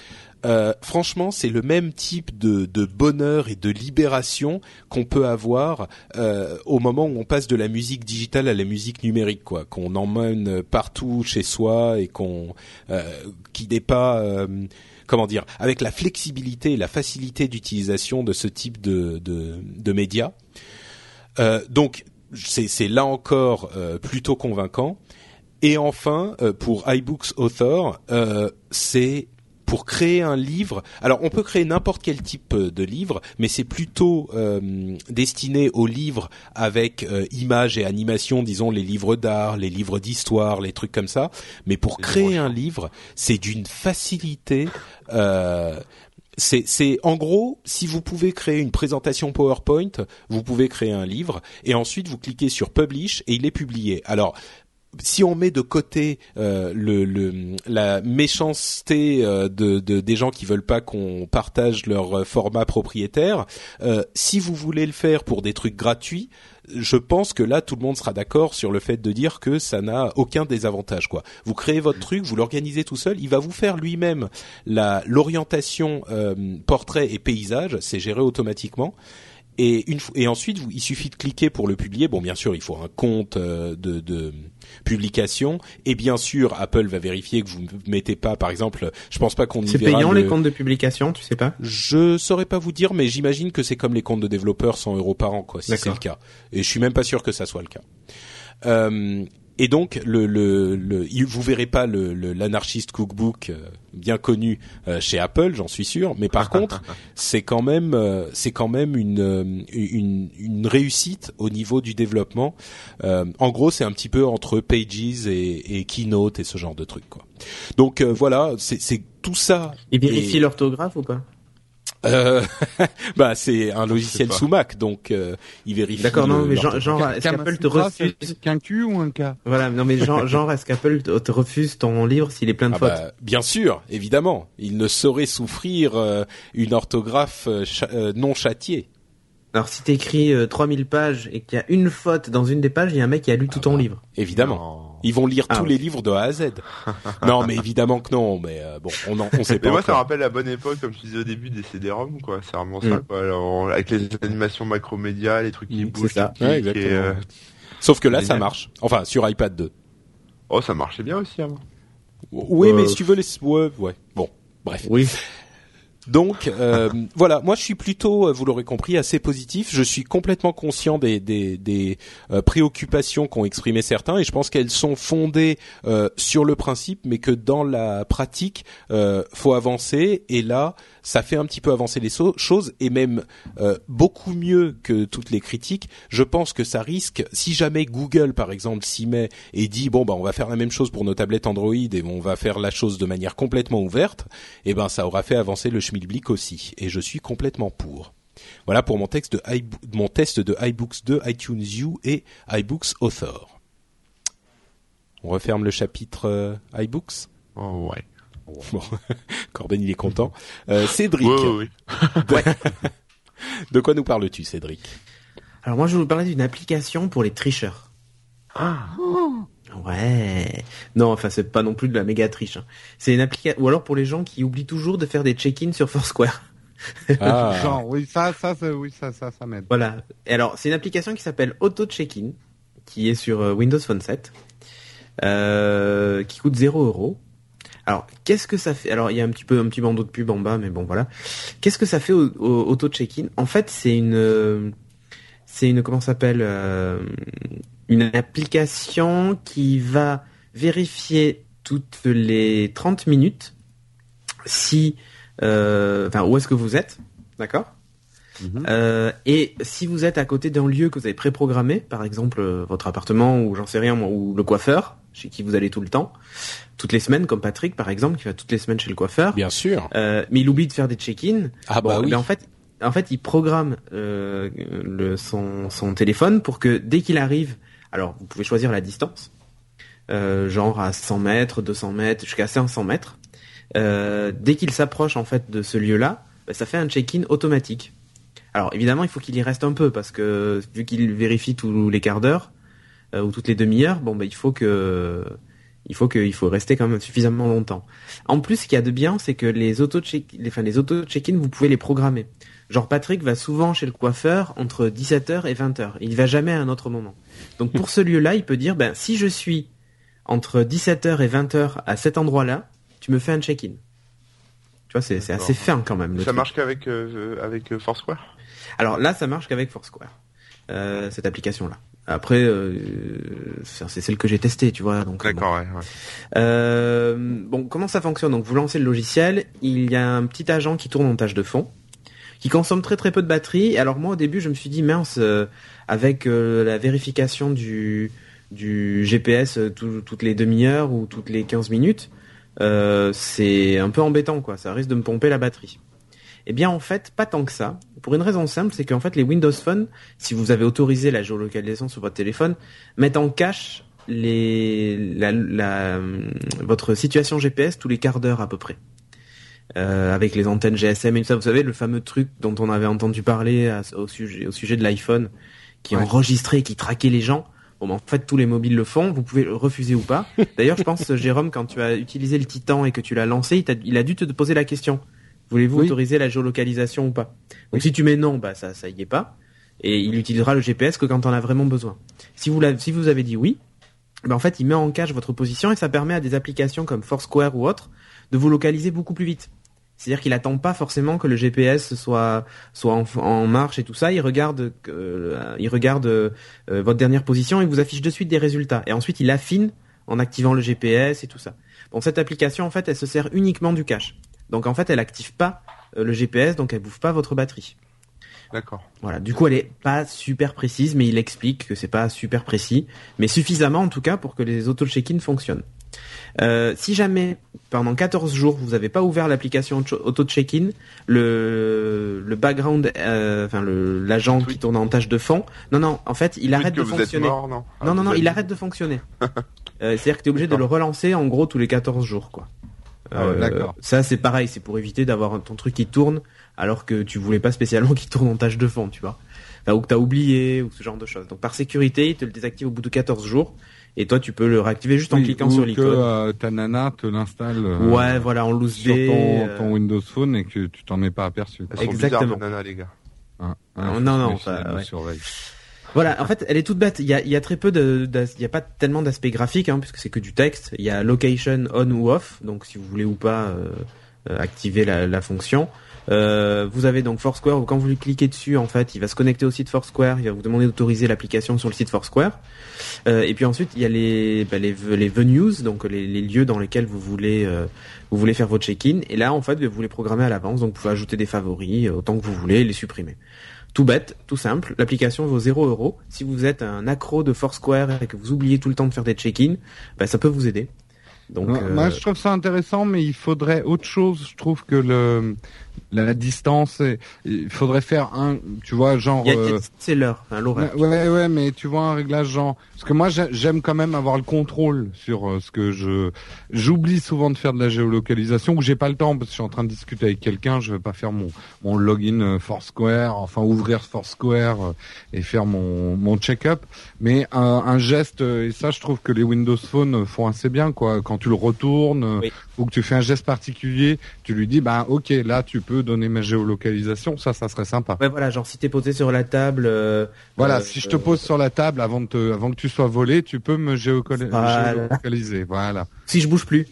euh, franchement, c'est le même type de, de bonheur et de libération qu'on peut avoir euh, au moment où on passe de la musique digitale à la musique numérique, quoi. Qu'on emmène partout chez soi et qu'on euh, qui n'est pas euh, comment dire avec la flexibilité et la facilité d'utilisation de ce type de de, de médias. Euh, donc c'est là encore euh, plutôt convaincant. Et enfin, pour iBooks Author, c'est pour créer un livre. Alors, on peut créer n'importe quel type euh, de livre, mais c'est plutôt euh, destiné aux livres avec euh, images et animations, disons les livres d'art, les livres d'histoire, les trucs comme ça. Mais pour créer un livre, c'est d'une facilité. Euh, c'est, c'est en gros, si vous pouvez créer une présentation PowerPoint, vous pouvez créer un livre et ensuite vous cliquez sur Publish et il est publié. Alors si on met de côté euh, le, le, la méchanceté euh, de, de, des gens qui veulent pas qu'on partage leur format propriétaire, euh, si vous voulez le faire pour des trucs gratuits, je pense que là tout le monde sera d'accord sur le fait de dire que ça n'a aucun désavantage quoi. Vous créez votre truc, vous l'organisez tout seul, il va vous faire lui-même la l'orientation portrait et paysage, c'est géré automatiquement et, une, et ensuite, il suffit de cliquer pour le publier. Bon, bien sûr, il faut un compte euh, de, de, publication. Et bien sûr, Apple va vérifier que vous ne mettez pas, par exemple, je pense pas qu'on y C'est payant les comptes de publication, tu sais pas? Je saurais pas vous dire, mais j'imagine que c'est comme les comptes de développeurs, 100 euros par an, quoi, si c'est le cas. Et je suis même pas sûr que ça soit le cas. Euh, et donc, le, le, le, vous verrez pas le, l'anarchiste cookbook euh, bien connu euh, chez Apple, j'en suis sûr. Mais par contre, c'est quand même, euh, c'est quand même une, une, une réussite au niveau du développement. en gros, c'est un petit peu entre Pages et, et Keynote et ce genre de trucs, quoi. Donc voilà, c'est, c'est tout ça. Et vérifie l'orthographe ou pas? Euh, bah c'est un logiciel sous Mac, donc euh, il vérifie. D'accord, non, mais genre, genre est-ce qu'Apple te refuse qu'un Q ou un K Voilà, non mais genre, genre est-ce qu'Apple te refuse ton livre s'il est plein de ah fautes bah, Bien sûr, évidemment, il ne saurait souffrir euh, une orthographe euh, non châtiée. Alors si t'écris 3000 pages et qu'il y a une faute dans une des pages, il y a un mec qui a lu tout ton ah, livre. Évidemment. Ils vont lire ah tous les livres de A à Z. non, mais évidemment que non. Mais euh, bon, on, en, on sait pas. Mais moi, ça rappelle la bonne époque, comme je disais au début, des CD-ROM, quoi. C'est vraiment ça, mm. quoi. Alors, avec les animations macromédia, les trucs qui mm, bougent. Ça. Ouais, exactement. Euh, Sauf que là, ça marche. Enfin, sur iPad 2. Oh, ça marchait bien aussi avant. Oui, mais euh, si tu veux les, ouais, ouais. Bon, bref. Oui. Donc euh, voilà, moi je suis plutôt, euh, vous l'aurez compris, assez positif. Je suis complètement conscient des, euh, préoccupations qu'ont exprimé certains et je pense qu'elles sont fondées sur le principe, mais que dans la pratique, faut avancer. Et là, ça fait un petit peu avancer les choses et même beaucoup mieux que toutes les critiques. Je pense que ça risque, si jamais Google par exemple s'y met et dit bon bah on va faire la même chose pour nos tablettes Android et on va faire la chose de manière complètement ouverte, eh ben ça aura fait avancer le schmilblick aussi. Et je suis complètement pour. Voilà pour mon texte de mon test de iBooks 2, iTunes U et iBooks Author. On referme le chapitre euh, iBooks? Oh ouais. Bon, Corben il est content. Euh, Cédric. Oui, oui. de quoi nous parles-tu, Cédric? Alors moi, je vais vous parler d'une application pour les tricheurs. Ah. Ouais. Non, enfin c'est pas non plus de la méga triche. Hein. C'est une application ou alors pour les gens qui oublient toujours de faire des check-in sur Foursquare. Ah. Genre, oui, ça, ça, ça, oui, ça, ça, ça m'aide. Voilà. Et alors, c'est une application qui s'appelle Auto Check-in, qui est sur euh, Windows Phone 7, euh, qui coûte 0 euros. Alors, qu'est-ce que ça fait? Alors, il y a un petit peu un petit bandeau de pub en bas, mais bon, voilà. Qu'est-ce que ça fait au, Auto Check-in En fait, c'est une, c'est une comment s'appelle euh, une application qui va vérifier toutes les 30 minutes si euh, enfin où est-ce que vous êtes, d'accord? Mhm. euh, et si vous êtes à côté d'un lieu que vous avez préprogrammé, par exemple euh, votre appartement ou j'en sais rien, ou le coiffeur, chez qui vous allez tout le temps, toutes les semaines, comme Patrick par exemple, qui va toutes les semaines chez le coiffeur. Bien sûr. mais il oublie de faire des check-in. Ah bah oui. en fait, en fait, il programme le, son, son téléphone pour que dès qu'il arrive alors, vous pouvez choisir la distance, euh, genre à 100 mètres, 200 mètres, jusqu'à 500 mètres. Euh, dès qu'il s'approche en fait de ce lieu-là, bah, ça fait un check-in automatique. Alors évidemment, il faut qu'il y reste un peu parce que vu qu'il vérifie tous les quarts d'heure euh, ou toutes les demi-heures, bon bah il faut que il faut que il faut rester quand même suffisamment longtemps. En plus, ce qu'il y a de bien, c'est que les auto check les, enfin, les auto check-in, vous pouvez les programmer. Genre Patrick va souvent chez le coiffeur entre 17h et 20h. Il va jamais à un autre moment. Donc pour ce lieu-là, il peut dire ben si je suis entre 17h et 20h à cet endroit-là, tu me fais un check-in. Tu vois, c'est assez fin quand même. Ça marche qu'avec euh, avec euh, Foursquare? Alors là, ça marche qu'avec Foursquare. Euh, cette application-là. Après, euh, c'est celle que j'ai testée, tu vois. Donc. D'accord, ouais. Euh, bon, comment ça fonctionne? Donc, vous lancez le logiciel. Il y a un petit agent qui tourne en tâche de fond qui consomme très très peu de batterie. Alors moi au début je me suis dit mince euh, avec euh, la vérification du du GPS euh, toutes les demi-heures ou toutes les 15 minutes, c'est un peu embêtant quoi, ça risque de me pomper la batterie. Eh bien en fait, pas tant que ça. Pour une raison simple, c'est qu'en fait les Windows Phone, si vous avez autorisé la géolocalisation sur votre téléphone, mettent en cache les, la, la, votre situation GPS tous les quarts d'heure à peu près. Euh, avec les antennes GSM et tout ça, vous savez le fameux truc dont on avait entendu parler au sujet au sujet de l'iPhone qui Ouais. enregistrait, qui traquait les gens. Bon, ben, en fait, tous les mobiles le font. Vous pouvez le refuser ou pas. D'ailleurs, je pense, Jérôme, quand tu as utilisé le Titan et que tu l'as lancé, il a dû te poser la question. Voulez-vous Oui. autoriser la géolocalisation ou pas? Donc, Oui. si tu mets non, bah ça, ça y est pas. Et il utilisera le GPS que quand on a vraiment besoin. Si vous, l'avez- si vous avez dit oui, ben en fait, il met en cache votre position et ça permet à des applications comme Foursquare ou autres de vous localiser beaucoup plus vite. C'est-à-dire qu'il attend pas forcément que le GPS soit soit en, en marche et tout ça. Il regarde euh, il regarde euh, votre dernière position et vous affiche de suite des résultats. Et ensuite, il affine en activant le GPS et tout ça. Bon, cette application, en fait, elle se sert uniquement du cache. Donc, en fait, elle active pas euh, le GPS, donc elle bouffe pas votre batterie. D'accord. Voilà. Du coup, elle est pas super précise, mais il explique que c'est pas super précis, mais suffisamment en tout cas pour que les auto-check-in fonctionnent. Euh, si jamais pendant 14 jours vous n'avez pas ouvert l'application auto- auto-check-in, le le background, euh, enfin le l'agent qui tourne en tâche de fond, non non, en fait il arrête de fonctionner. mort, non Ah, non non vous non, avez il arrête de fonctionner. Euh, C'est-à-dire que tu es obligé de le relancer en gros tous les 14 jours quoi. Ah ouais, d'accord. Ça c'est pareil, c'est pour éviter d'avoir ton truc qui tourne alors que tu voulais pas spécialement qu'il tourne en tâche de fond, tu vois. Enfin, ou que t'as oublié ou ce genre de choses. Donc par sécurité, il te le désactive au bout de 14 jours et toi tu peux le réactiver juste en cliquant ou sur que l'icône. euh, ta nana te l'installe euh, ouais, voilà, en loose sur ton, euh, ton Windows Phone et que tu t'en es pas aperçu. Exactement. nanas, les gars. Hein, Non, non, non, ça, ouais. surveille. Voilà, en fait, elle est toute bête. Il y a, y a très peu de, il y a pas tellement d'aspect graphique, hein, puisque c'est que du texte. Il y a location on ou off, donc si vous voulez ou pas euh, euh, activer la, fonction. Euh, vous avez donc Foursquare, quand vous cliquez dessus, en fait, il va se connecter au site Foursquare, il va vous demander d'autoriser l'application sur le site Foursquare. Euh, et puis ensuite, il y a les, bah, les, venues, donc les, lieux dans lesquels vous voulez, vous voulez faire votre check-in. Et là, en fait, vous les programmez à l'avance, donc vous pouvez ajouter des favoris autant que vous voulez et les supprimer. Tout bête, tout simple. L'application vaut 0 euros. Si vous êtes un accro de Foursquare et que vous oubliez tout le temps de faire des check-in, bah, ça peut vous aider. Donc, Moi, euh, moi, je trouve ça intéressant, mais il faudrait autre chose. Je trouve que le la, distance, et- il faudrait faire un, tu vois, genre. euh, c'est l'heure, l'horaire. Ouais, ouais, mais tu vois un réglage genre. Parce que moi, j'ai- j'aime quand même avoir le contrôle sur euh, ce que je. J'oublie souvent de faire de la géolocalisation ou j'ai pas le temps parce que je suis en train de discuter avec quelqu'un. Je vais pas faire mon mon login euh, Foursquare, enfin ouvrir Foursquare euh, et faire mon mon check-up. Mais un, un geste et ça, je trouve que les Windows Phone font assez bien quoi. Quand tu le retournes Oui. ou que tu fais un geste particulier, tu lui dis bah ok là tu peux donner ma géolocalisation. Ça, ça serait sympa. Ouais, voilà, genre si t'es posé sur la table. euh, Voilà, euh, si je te pose sur la table avant de te, avant que tu sois volé, tu peux me géocoli- Voilà. géolocaliser. Voilà. si je bouge plus,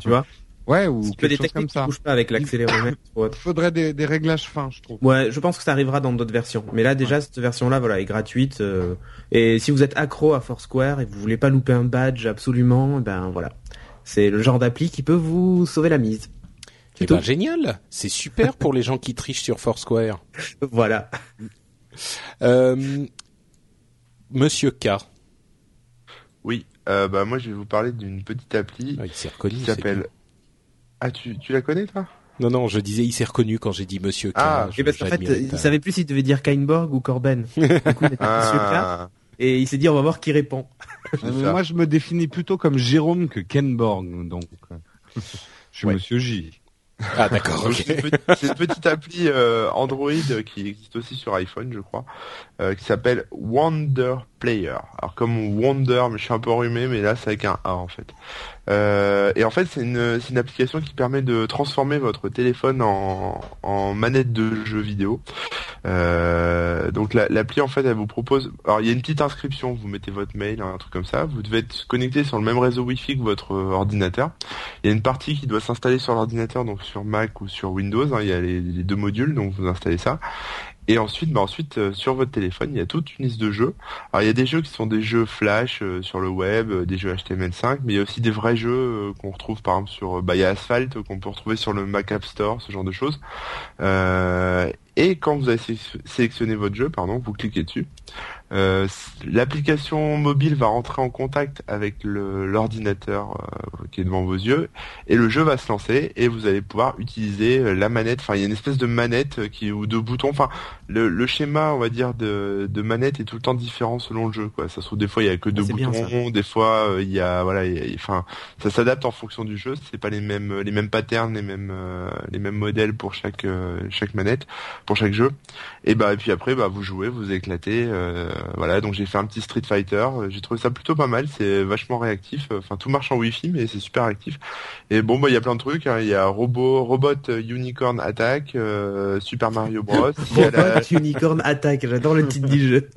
tu vois. Ouais, ou quelque chose comme ça. bouges pas avec l'accéléromètre. Il faudrait des, des réglages fins, je trouve. Ouais, je pense que ça arrivera dans d'autres versions. Mais là, déjà, cette version-là, voilà, est gratuite. euh, et si vous êtes accro à Foursquare et que vous voulez pas louper un badge absolument, ben voilà. C'est le genre d'appli qui peut vous sauver la mise. Eh C'est ben, tout. génial. C'est super pour les gens qui trichent sur Foursquare. Voilà. Euh, Monsieur K. Oui, euh, bah moi je vais vous parler d'une petite appli Ah, il s'est reconnu. qui s'appelle. Ah, tu, tu la connais toi? Non, non, je disais il s'est reconnu quand j'ai dit Monsieur K. Ah, Je- Et parce qu'en fait, j'admirais il ta- savait plus s'il devait dire Kainborg ou Corben. Du coup, il était Monsieur K. Ah, Et il s'est dit, on va voir qui répond. Euh, moi, je me définis plutôt comme Jérôme que Ken Borg, donc. je suis Ouais. Monsieur J. Ah d'accord. Donc, ok. C'est une, petite- c'est une petite appli euh, Android qui existe aussi sur iPhone, je crois, euh, qui s'appelle Wonder Player. Alors comme Wonder, mais je suis un peu enrhumé, mais là c'est avec un A en fait. Euh, et en fait c'est une, une application qui permet de transformer votre téléphone en, en manette de jeu vidéo. Euh, donc la- l'appli en fait elle vous propose, alors il y a une petite inscription, vous mettez votre mail, un truc comme ça, vous devez être connecté sur le même réseau Wi-Fi que votre ordinateur. Il y a une partie qui doit s'installer sur l'ordinateur, donc sur Mac ou sur Windows. hein, il y a les deux modules, donc vous installez ça. Et ensuite, bah ensuite euh, sur votre téléphone, il y a toute une liste de jeux. Alors il y a des jeux qui sont des jeux Flash euh, sur le web, euh, des jeux HTML5, mais il y a aussi des vrais jeux euh, qu'on retrouve par exemple sur, euh, bah il y a Asphalt euh, qu'on peut retrouver sur le Mac App Store, ce genre de choses. Euh, Et quand vous avez sélectionné votre jeu, pardon, vous cliquez dessus. Euh, L'application mobile va rentrer en contact avec l'ordinateur euh, qui est devant vos yeux et le jeu va se lancer et vous allez pouvoir utiliser euh, la manette. Enfin, il y a une espèce de manette qui ou de bouton. Enfin, le, le, schéma, on va dire, de, de, manette est tout le temps différent selon le jeu. Quoi. Ça se trouve des fois il y a que deux boutons, des fois euh, il y a voilà, enfin, ça s'adapte en fonction du jeu. C'est pas les mêmes les mêmes patterns, les mêmes les mêmes modèles pour chaque chaque manette, pour chaque jeu. Et bah et puis après bah vous jouez, vous éclatez. voilà, donc j'ai fait un petit Street Fighter. J'ai trouvé ça plutôt pas mal. C'est vachement réactif. Enfin, tout marche en Wi-Fi, mais c'est super actif. Et bon, bah, il y a plein de trucs. Hein. Il y a Robot, Robot Unicorn Attack, euh, Super Mario Bros. Robot Unicorn Attack. J'adore le titre du jeu.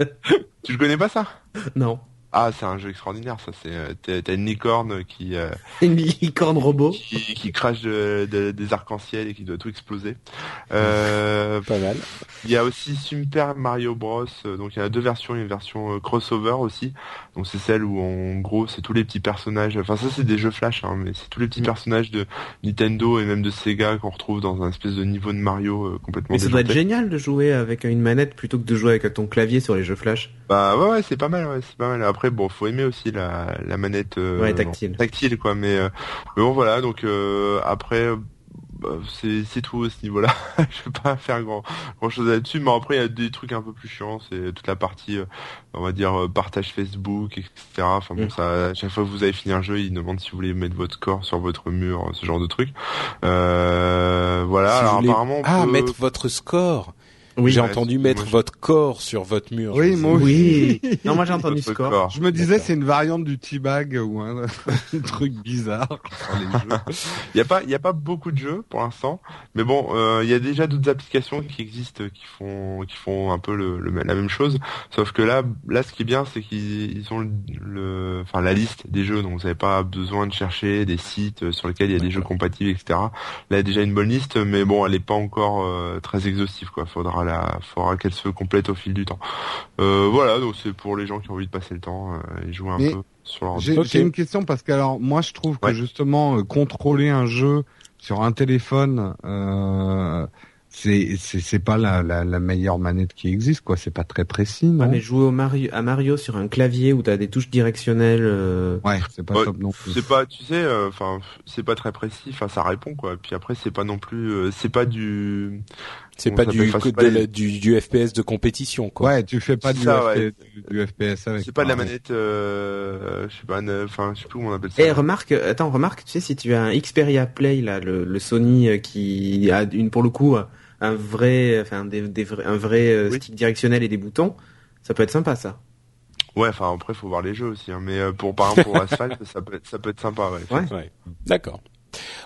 tu le connais pas ça? Non. Ah, c'est un jeu extraordinaire, ça. C'est euh, t'as une licorne qui euh, une licorne robot qui, qui crache des arcs-en-ciel et qui doit tout exploser. Euh, Pas mal. Il y a aussi Super Mario Bros. Euh, donc il y a deux versions, une version crossover aussi. Donc c'est celle où en gros c'est tous les petits personnages. Enfin ça c'est des jeux flash, hein, mais c'est tous les petits mm. personnages de Nintendo et même de Sega qu'on retrouve dans un espèce de niveau de Mario complètement. Mais ça doit être génial de jouer avec une manette plutôt que de jouer avec ton clavier sur les jeux flash. Bah ouais ouais c'est pas mal, ouais, c'est pas mal. Après bon, faut aimer aussi la, la manette euh, tactile. tactile quoi. Mais, euh, mais bon voilà, donc euh, après bah, c'est tout à ce niveau-là. je vais pas faire grand grand chose là-dessus, mais après il y a des trucs un peu plus chiants, c'est toute la partie on va dire partage Facebook, etc. Enfin bon, mm. ça, à chaque fois que vous avez fini un jeu, il demande si vous voulez mettre votre score sur votre mur, ce genre de truc. voilà. alors apparemment, ah mettre votre score. Oui, j'ai entendu mettre votre corps sur votre mur. Oui, moi Oui. non, moi j'ai entendu ce corps. Je me disais c'est une variante du teabag ou un, truc bizarre. il y a pas, il y a pas beaucoup de jeux pour l'instant, mais bon, euh, il y a déjà d'autres applications qui existent qui font, qui font un peu le, la même chose. Sauf que là, là, ce qui est bien, c'est qu'ils ont le, enfin la liste des jeux, donc vous n'avez pas besoin de chercher des sites sur lesquels il y a des jeux compatibles, etc. Là, il y a déjà une bonne liste, mais bon, elle est pas encore euh, très exhaustive, quoi. Faudra il faudra qu'elle se complète au fil du temps. Euh, voilà, donc c'est pour les gens qui ont envie de passer le temps euh, et jouer un peu sur leur J'ai une question parce que alors moi je trouve que justement euh, contrôler un jeu sur un téléphone c'est c'est pas la, la, la, meilleure manette qui existe quoi. C'est pas très précis non? Mais jouer au Mario à Mario sur un clavier où t'as des touches directionnelles euh... ouais c'est pas top non c'est pas tu sais euh, enfin c'est pas très précis enfin ça répond quoi. Puis après c'est pas non plus euh, c'est pas du c'est pas du, du, du FPS de compétition quoi ouais tu fais pas du, du, FPS avec c'est pas de la manette euh, je sais pas enfin je sais plus comment on appelle ça et eh, remarque attends remarque tu sais si tu as un Xperia Play là le, le Sony euh, qui a une pour le coup un vrai, enfin des, des un vrai euh, stick directionnel et des boutons, ça peut être sympa ça. Ouais, enfin après faut voir les jeux aussi, hein, mais euh, pour par exemple pour Asphalt, ça peut être, ça peut être sympa, ouais. ouais. ouais. D'accord.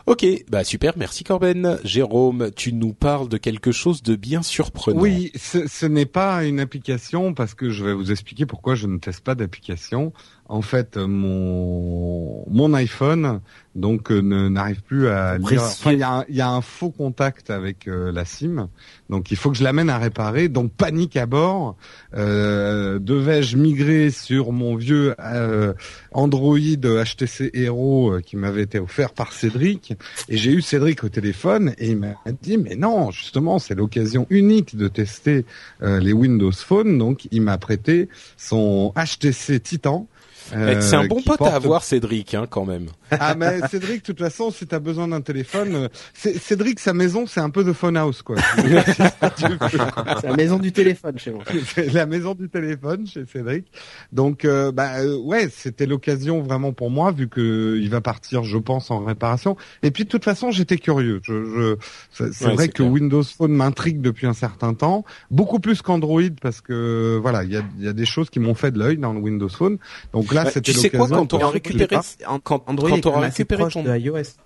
Ok, bah super, merci Corben. Jérôme, tu nous parles de quelque chose de bien surprenant. Oui, ce, n'est pas une application parce que je vais vous expliquer pourquoi je ne teste pas d'application en fait mon mon iPhone donc euh, n'arrive plus à lire. Enfin, il y a, y a, un faux contact avec euh, la SIM, donc il faut que je l'amène à réparer. Donc panique à bord. Euh, Devais-je migrer sur mon vieux euh, Android HTC Hero qui m'avait été offert par Cédric? Et j'ai eu Cédric au téléphone et il m'a dit mais non, justement c'est l'occasion unique de tester les Windows Phone. Donc il m'a prêté son HTC Titan euh, c'est un bon pote à avoir, Cédric, hein, quand même. Ah mais Cédric, de toute façon, si t'as besoin d'un téléphone, euh, Cédric, sa maison, c'est un peu de phone house, quoi. c'est la maison du téléphone chez moi. C'est la maison du téléphone chez Cédric. Donc, euh, bah ouais, c'était l'occasion vraiment pour moi, vu que il va partir, je pense, en réparation. Et puis de toute façon, j'étais curieux. Je, je c'est vrai que Windows Phone m'intrigue depuis un certain temps, beaucoup plus qu'Android, parce que voilà, il y a, y a des choses qui m'ont fait de l'œil dans le Windows Phone. Donc là, c'était Tu sais quoi quand on récupéré quand Android quand auras récupéré ton de iOS.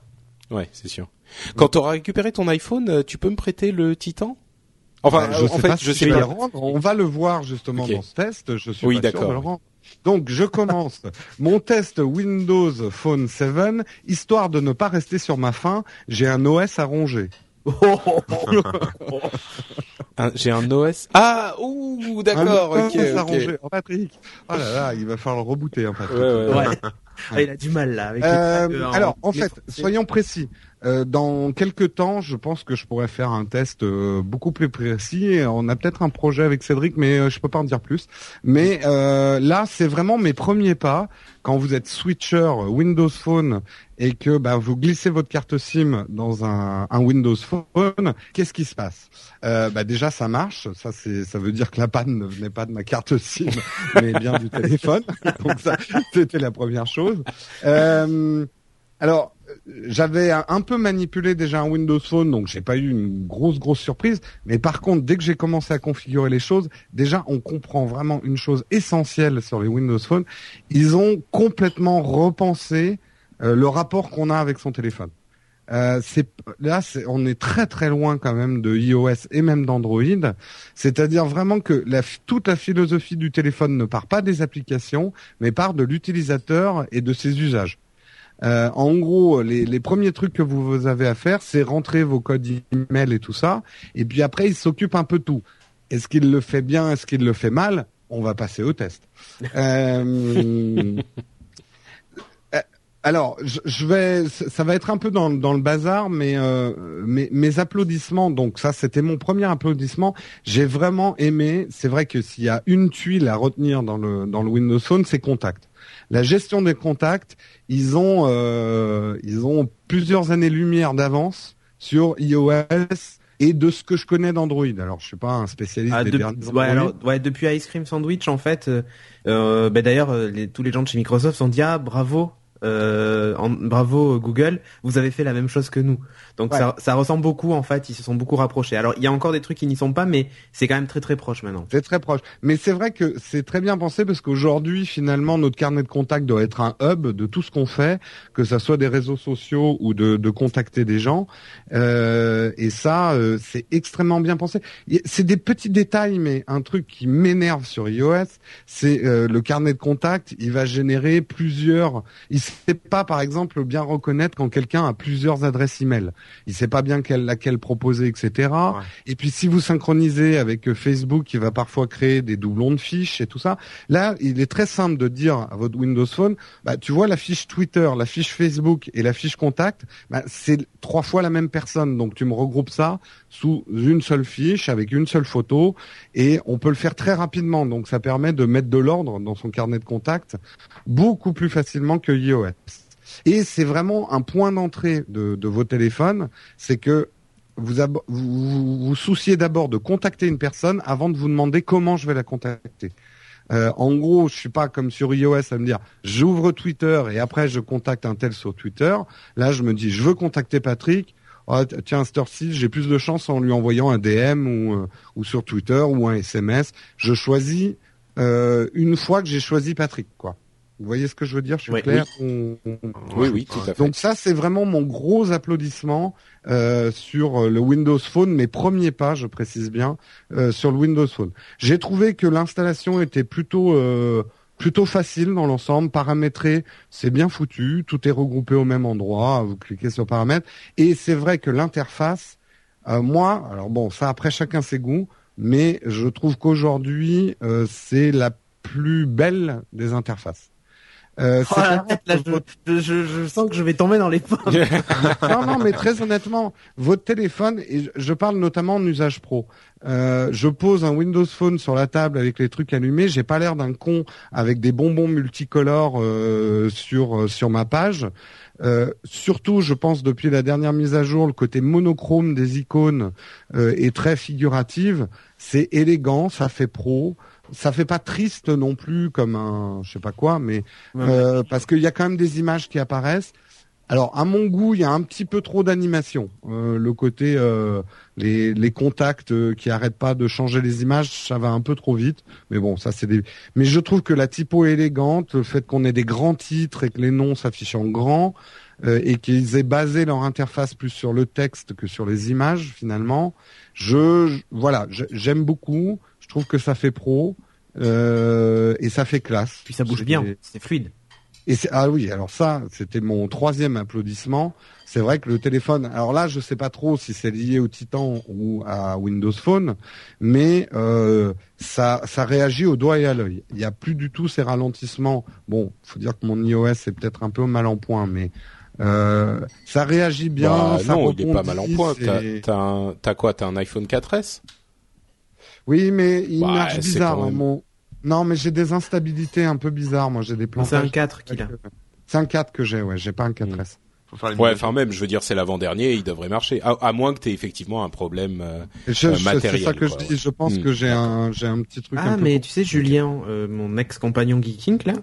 Ouais, c'est sûr. Quand tu auras récupéré ton iPhone, euh, tu peux me prêter le Titan? Enfin, bah, je en fait, je sais pas. On va le voir justement dans ce test. Je suis oui, pas sûr de le rendre. Donc, je commence mon test Windows Phone 7, histoire de ne pas rester sur ma faim. J'ai un OS à ronger. J'ai un OS. Ah, ouh, d'accord, ok. ok. Oh, Patrick. Oh là là, il va falloir le rebooter, en fait. Ouais, ouais, ouais. Ah, il a du mal là. Avec euh, alors, en fait, soyons précis. euh, dans quelques temps, je pense que je pourrais faire un test euh, beaucoup plus précis. On a peut-être un projet avec Cédric, mais euh, je peux pas en dire plus. Mais là, c'est vraiment mes premiers pas. Quand vous êtes switcher Windows Phone et que bah, vous glissez votre carte SIM dans un, un Windows Phone, qu'est-ce qui se passe? Bah, Déjà, ça marche. Ça, c'est, ça veut dire que la panne ne venait pas de ma carte SIM, mais bien du téléphone. Donc ça, c'était la première chose. alors, j'avais un peu manipulé déjà un Windows Phone, donc j'ai pas eu une grosse grosse surprise. Mais par contre, dès que j'ai commencé à configurer les choses, déjà on comprend vraiment une chose essentielle sur les Windows Phone. Ils ont complètement repensé euh, le rapport qu'on a avec son téléphone. Euh, c'est là, on est très très loin quand même de iOS et même d'Android. C'est-à-dire vraiment que la, toute la philosophie du téléphone ne part pas des applications, mais part de l'utilisateur et de ses usages. Euh, en gros, les, premiers trucs que vous avez à faire, c'est rentrer vos codes email et tout ça. Et puis après, il s'occupe un peu de tout. Est-ce qu'il le fait bien? Est-ce qu'il le fait mal? On va passer au test. Euh, alors, je, vais, ça va être un peu dans, le bazar, mais mes, applaudissements. Donc ça, c'était mon premier applaudissement. J'ai vraiment aimé. C'est vrai que s'il y a une tuile à retenir dans le dans le Windows Phone, c'est Contact la gestion des contacts, ils ont euh, ils ont plusieurs années-lumière d'avance sur iOS et de ce que je connais d'Android. Alors je suis pas un spécialiste ah, des ouais, alors, ouais, depuis Ice Cream Sandwich en fait, euh, euh bah, d'ailleurs euh, tous les gens de chez Microsoft ont dit ah bravo euh, bravo Google, vous avez fait la même chose que nous. Donc ça, ça, ressemble beaucoup en fait, ils se sont beaucoup rapprochés. Alors il y a encore des trucs qui n'y sont pas, mais c'est quand même très très proche maintenant. C'est très proche. Mais c'est vrai que c'est très bien pensé parce qu'aujourd'hui finalement notre carnet de contact doit être un hub de tout ce qu'on fait, que ça soit des réseaux sociaux ou de, de contacter des gens. Euh, et ça euh, c'est extrêmement bien pensé. C'est des petits détails, mais un truc qui m'énerve sur iOS, c'est euh, le carnet de contact. Il va générer plusieurs. Il sait pas, par exemple, bien reconnaître quand quelqu'un a plusieurs adresses email. Il sait pas bien quelle, laquelle proposer, etc. Et puis, si vous synchronisez avec euh, Facebook, il va parfois créer des doublons de fiches et tout ça. Là, il est très simple de dire à votre Windows Phone, bah, tu vois la fiche Twitter, la fiche Facebook et la fiche contact, bah, c'est trois fois la même personne. Donc, tu me regroupes ça sous une seule fiche avec une seule photo et on peut le faire très rapidement. Donc, ça permet de mettre de l'ordre dans son carnet de contact beaucoup plus facilement que iOS. Et c'est vraiment un point d'entrée de, vos téléphones, c'est que vous, vous souciez d'abord de contacter une personne avant de vous demander comment je vais la contacter. Euh, en gros, je suis pas comme sur iOS à me dire j'ouvre Twitter et après je contacte un tel sur Twitter. Là, je me dis je veux contacter Patrick. Oh, tiens, Star6, j'ai plus de chance en lui envoyant un DM ou, euh, ou sur Twitter ou un SMS. Je choisis euh, une fois que j'ai choisi Patrick, quoi. Vous voyez ce que je veux dire Je suis clair oui. oui, tout à fait. Donc ça, c'est vraiment mon gros applaudissement euh, sur euh, le Windows Phone, mes premiers pas, je précise bien, euh, sur le Windows Phone. J'ai trouvé que l'installation était plutôt euh, plutôt facile dans l'ensemble, paramétré, c'est bien foutu, tout est regroupé au même endroit, vous cliquez sur paramètres, et c'est vrai que l'interface, euh, moi, alors bon, ça après chacun ses goûts, mais je trouve qu'aujourd'hui, c'est la plus belle des interfaces. Euh, oh je, je, je, sens que je vais tomber dans les pommes. non, non, mais très honnêtement, votre téléphone, et je parle notamment en usage pro. Euh, je pose un Windows Phone sur la table avec les trucs allumés. J'ai pas l'air d'un con avec des bonbons multicolores euh, sur euh, sur ma page. Euh, surtout, je pense depuis la dernière mise à jour, le côté monochrome des icônes euh, est très figurative. C'est élégant, ça fait pro ça fait pas triste non plus comme un je sais pas quoi mais euh, parce qu'il y a quand même des images qui apparaissent. Alors à mon goût il y a un petit peu trop d'animation euh, le côté euh, les, les contacts euh, qui arrêtent pas de changer les images ça va un peu trop vite. Mais bon ça c'est des mais je trouve que la typo est élégante le fait qu'on ait des grands titres et que les noms s'affichent en grand euh, et qu'ils aient basé leur interface plus sur le texte que sur les images finalement je voilà j'aime beaucoup je trouve que ça fait pro euh, et ça fait classe. Puis ça bouge bien, c'est fluide. Et ah oui, alors ça, c'était mon troisième applaudissement. C'est vrai que le téléphone, alors là, je sais pas trop si c'est lié au Titan ou à Windows Phone, mais euh, ça, ça réagit au doigt et à l'œil. Il n'y a plus du tout ces ralentissements. Bon, faut dire que mon iOS est peut-être un peu mal en point, mais Euh, ça réagit bien. Bah, ça non, il est pas mal en point. T'as, c'est- t'as, un- t'as quoi? T'as un iPhone 4S Oui, mais il Ouais, marche bizarre. hein, même- mon... Non, mais j'ai des instabilités un peu bizarres. Moi, j'ai des plans. C'est un 4 qu'il a. C'est un 4 que j'ai, ouais. J'ai pas un 4S. Faut faire une Ouais, enfin même, je veux dire, c'est l'avant-dernier, il devrait marcher. À, à moins que t'aies effectivement un problème. euh, Je- je- c'est matériel, ça que quoi, je dis. Je pense Hmm, que j'ai un, j'ai un petit truc. Ah, un peu mais tu sais, Julien, euh, mon ex-compagnon Geeking, là,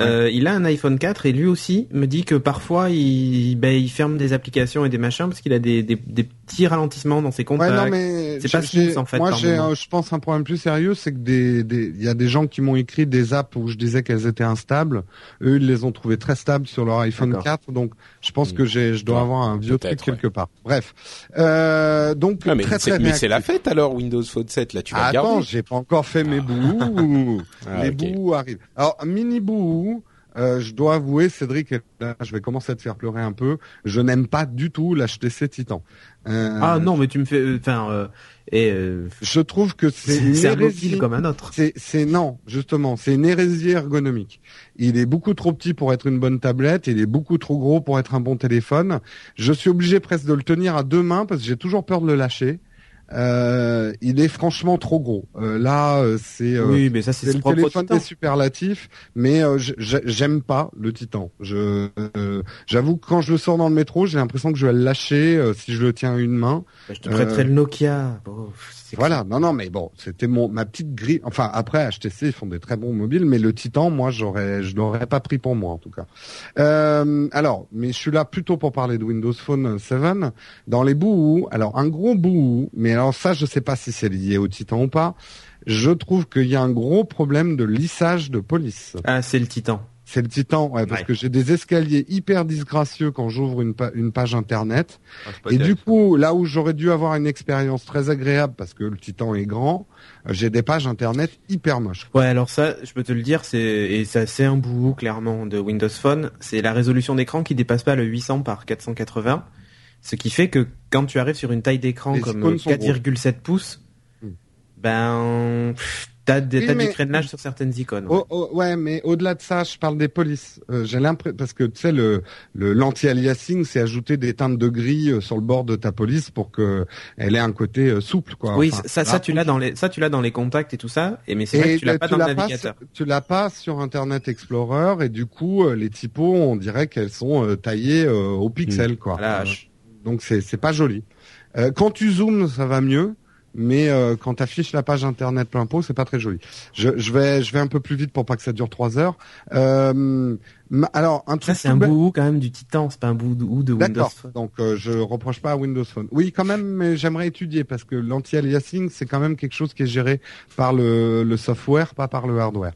euh, il a un iPhone 4 et lui aussi me dit que parfois il, ben, il ferme des applications et des machins parce qu'il a des, des, des petits ralentissements dans ses contacts. non, mais C'est pas smooth, en fait, Moi, un- je pense, un problème plus sérieux, c'est que des, des, il y a des gens qui m'ont écrit des apps où je disais qu'elles étaient instables. Eux, ils les ont trouvées très stables sur leur iPhone D'accord. 4. Donc, je pense que j'ai, je dois avoir un vieux truc quelque part. Bref. Euh, donc, Ah, mais, très, c'est, très mais c'est la fête alors, Windows Phone 7, là, tu vas Ah. Attends, j'ai pas encore fait mes bouts. Ah, Les ok. bouts arrivent. Alors, mini bout, euh, je dois avouer, Cédric, là, je vais commencer à te faire pleurer un peu. Je n'aime pas du tout l'HTC Titan. Euh, Ah non, mais tu me fais, euh, enfin, euh, et euh, Je trouve que c'est une un hérésie. comme un autre. C'est, c'est non, justement, c'est une hérésie ergonomique. Il est beaucoup trop petit pour être une bonne tablette, il est beaucoup trop gros pour être un bon téléphone. Je suis obligé presque de le tenir à deux mains parce que j'ai toujours peur de le lâcher. Euh, il est franchement trop gros. Euh, là, euh, c'est, euh, oui, mais ça c'est le téléphone titan. des superlatifs, mais euh, j'aime pas le Titan. Je, euh, j'avoue que quand je le sors dans le métro, j'ai l'impression que je vais le lâcher euh, si je le tiens à une main. Bah, Je te prêterai le Nokia. Bon, Voilà, non, non, mais bon, c'était mon ma petite grille. Enfin, après HTC, ils font des très bons mobiles, mais le Titan, moi, j'aurais, je l'aurais pas pris pour moi en tout cas. Euh, alors, mais je suis là plutôt pour parler de Windows Phone 7. Dans les bouts, alors un gros bout, mais alors ça, je sais pas si c'est lié au Titan ou pas. Je trouve qu'il y a un gros problème de lissage de police. Ah, c'est le titan. C'est le Titan, ouais, parce Ouais. que j'ai des escaliers hyper disgracieux quand j'ouvre une, pa- une page internet. Ah, Et du coup, là où j'aurais dû avoir une expérience très agréable parce que le Titan est grand, euh, j'ai des pages internet hyper moches. Ouais, alors ça, je peux te le dire, c'est et ça c'est un bout clairement de Windows Phone, c'est la résolution d'écran qui dépasse pas le 800 par 480, ce qui fait que quand tu arrives sur une taille d'écran comme icônes sont 4,7 pouces, Hmm. ben t'as des- Oui, du freinage sur certaines icônes. ouais. Oh, oh, ouais, mais au-delà de ça, je parle des polices. Euh, j'ai l'impression parce que tu sais le le l'anti-aliasing, c'est ajouter des teintes de gris euh, sur le bord de ta police pour que elle ait un côté euh, souple, quoi. oui, Enfin, ça, ça tu l'as dans les ça tu l'as dans les contacts et tout ça, et mais c'est vrai que tu l'as pas tu dans le navigateur. sur- tu l'as pas sur Internet Explorer et du coup les typos, on dirait qu'elles sont taillées au pixel, quoi. Voilà, Euh, je- Donc c'est c'est pas joli. Euh, quand tu zoomes, ça va mieux, mais euh, quand tu affiches la page internet plein pot, c'est pas très joli. Je, je vais je vais un peu plus vite pour pas que ça dure trois heures. Euh, alors un ça truc c'est tout un bout quand même du titan, c'est pas un bout de, ou de Windows D'accord. Donc euh, je reproche pas à Windows Phone. Oui, quand même, mais j'aimerais étudier parce que l'anti-aliasing c'est quand même quelque chose qui est géré par le, le software, pas par le hardware.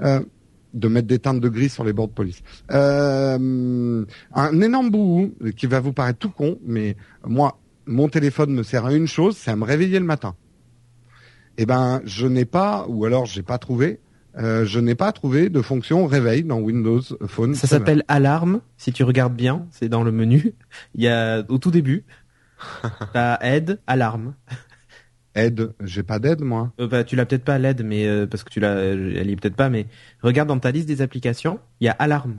Euh, de mettre des teintes de gris sur les bords de police. Euh, un énorme bout qui va vous paraître tout con, mais moi, mon téléphone me sert à une chose, c'est à me réveiller le matin. Eh ben, je n'ai pas, ou alors j'ai pas trouvé, euh, je n'ai pas trouvé de fonction réveil dans Windows Phone. Ça 7. s'appelle alarme. Si tu regardes bien, c'est dans le menu. Il y a au tout début, t'as aide, alarme. Aide, j'ai pas d'aide moi. Euh, bah, tu l'as peut-être pas l'aide, mais euh, parce que tu l'as, elle y est peut-être pas. Mais regarde dans ta liste des applications, il y a alarme.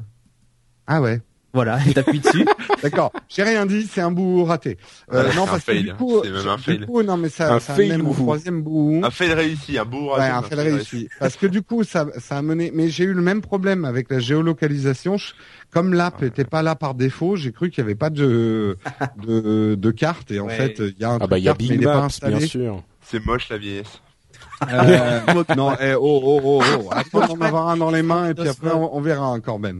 Ah ouais. Voilà, et t'appuies dessus. D'accord. J'ai rien dit, c'est un bout raté. Euh, Ouais, non, un parce que fail. du coup, C'est même un du fail. coup, non, mais ça, Un ça fail amène mon bout. troisième bout. Un fail réussi, un Ouais, raté. un mais fail réussi. Parce que du coup, ça, ça a mené. Mais j'ai eu le même problème avec la géolocalisation. Comme l'app était pas là par défaut, j'ai cru qu'il y avait pas de de, de carte. Et en Ouais. fait, il y a un Ah truc bah il y a pas Maps, installé. bien sûr. C'est moche la vieillesse. Euh, non, eh, oh, oh, oh, oh. Attends d'en avoir un dans les mains et puis après on, on verra un Corben.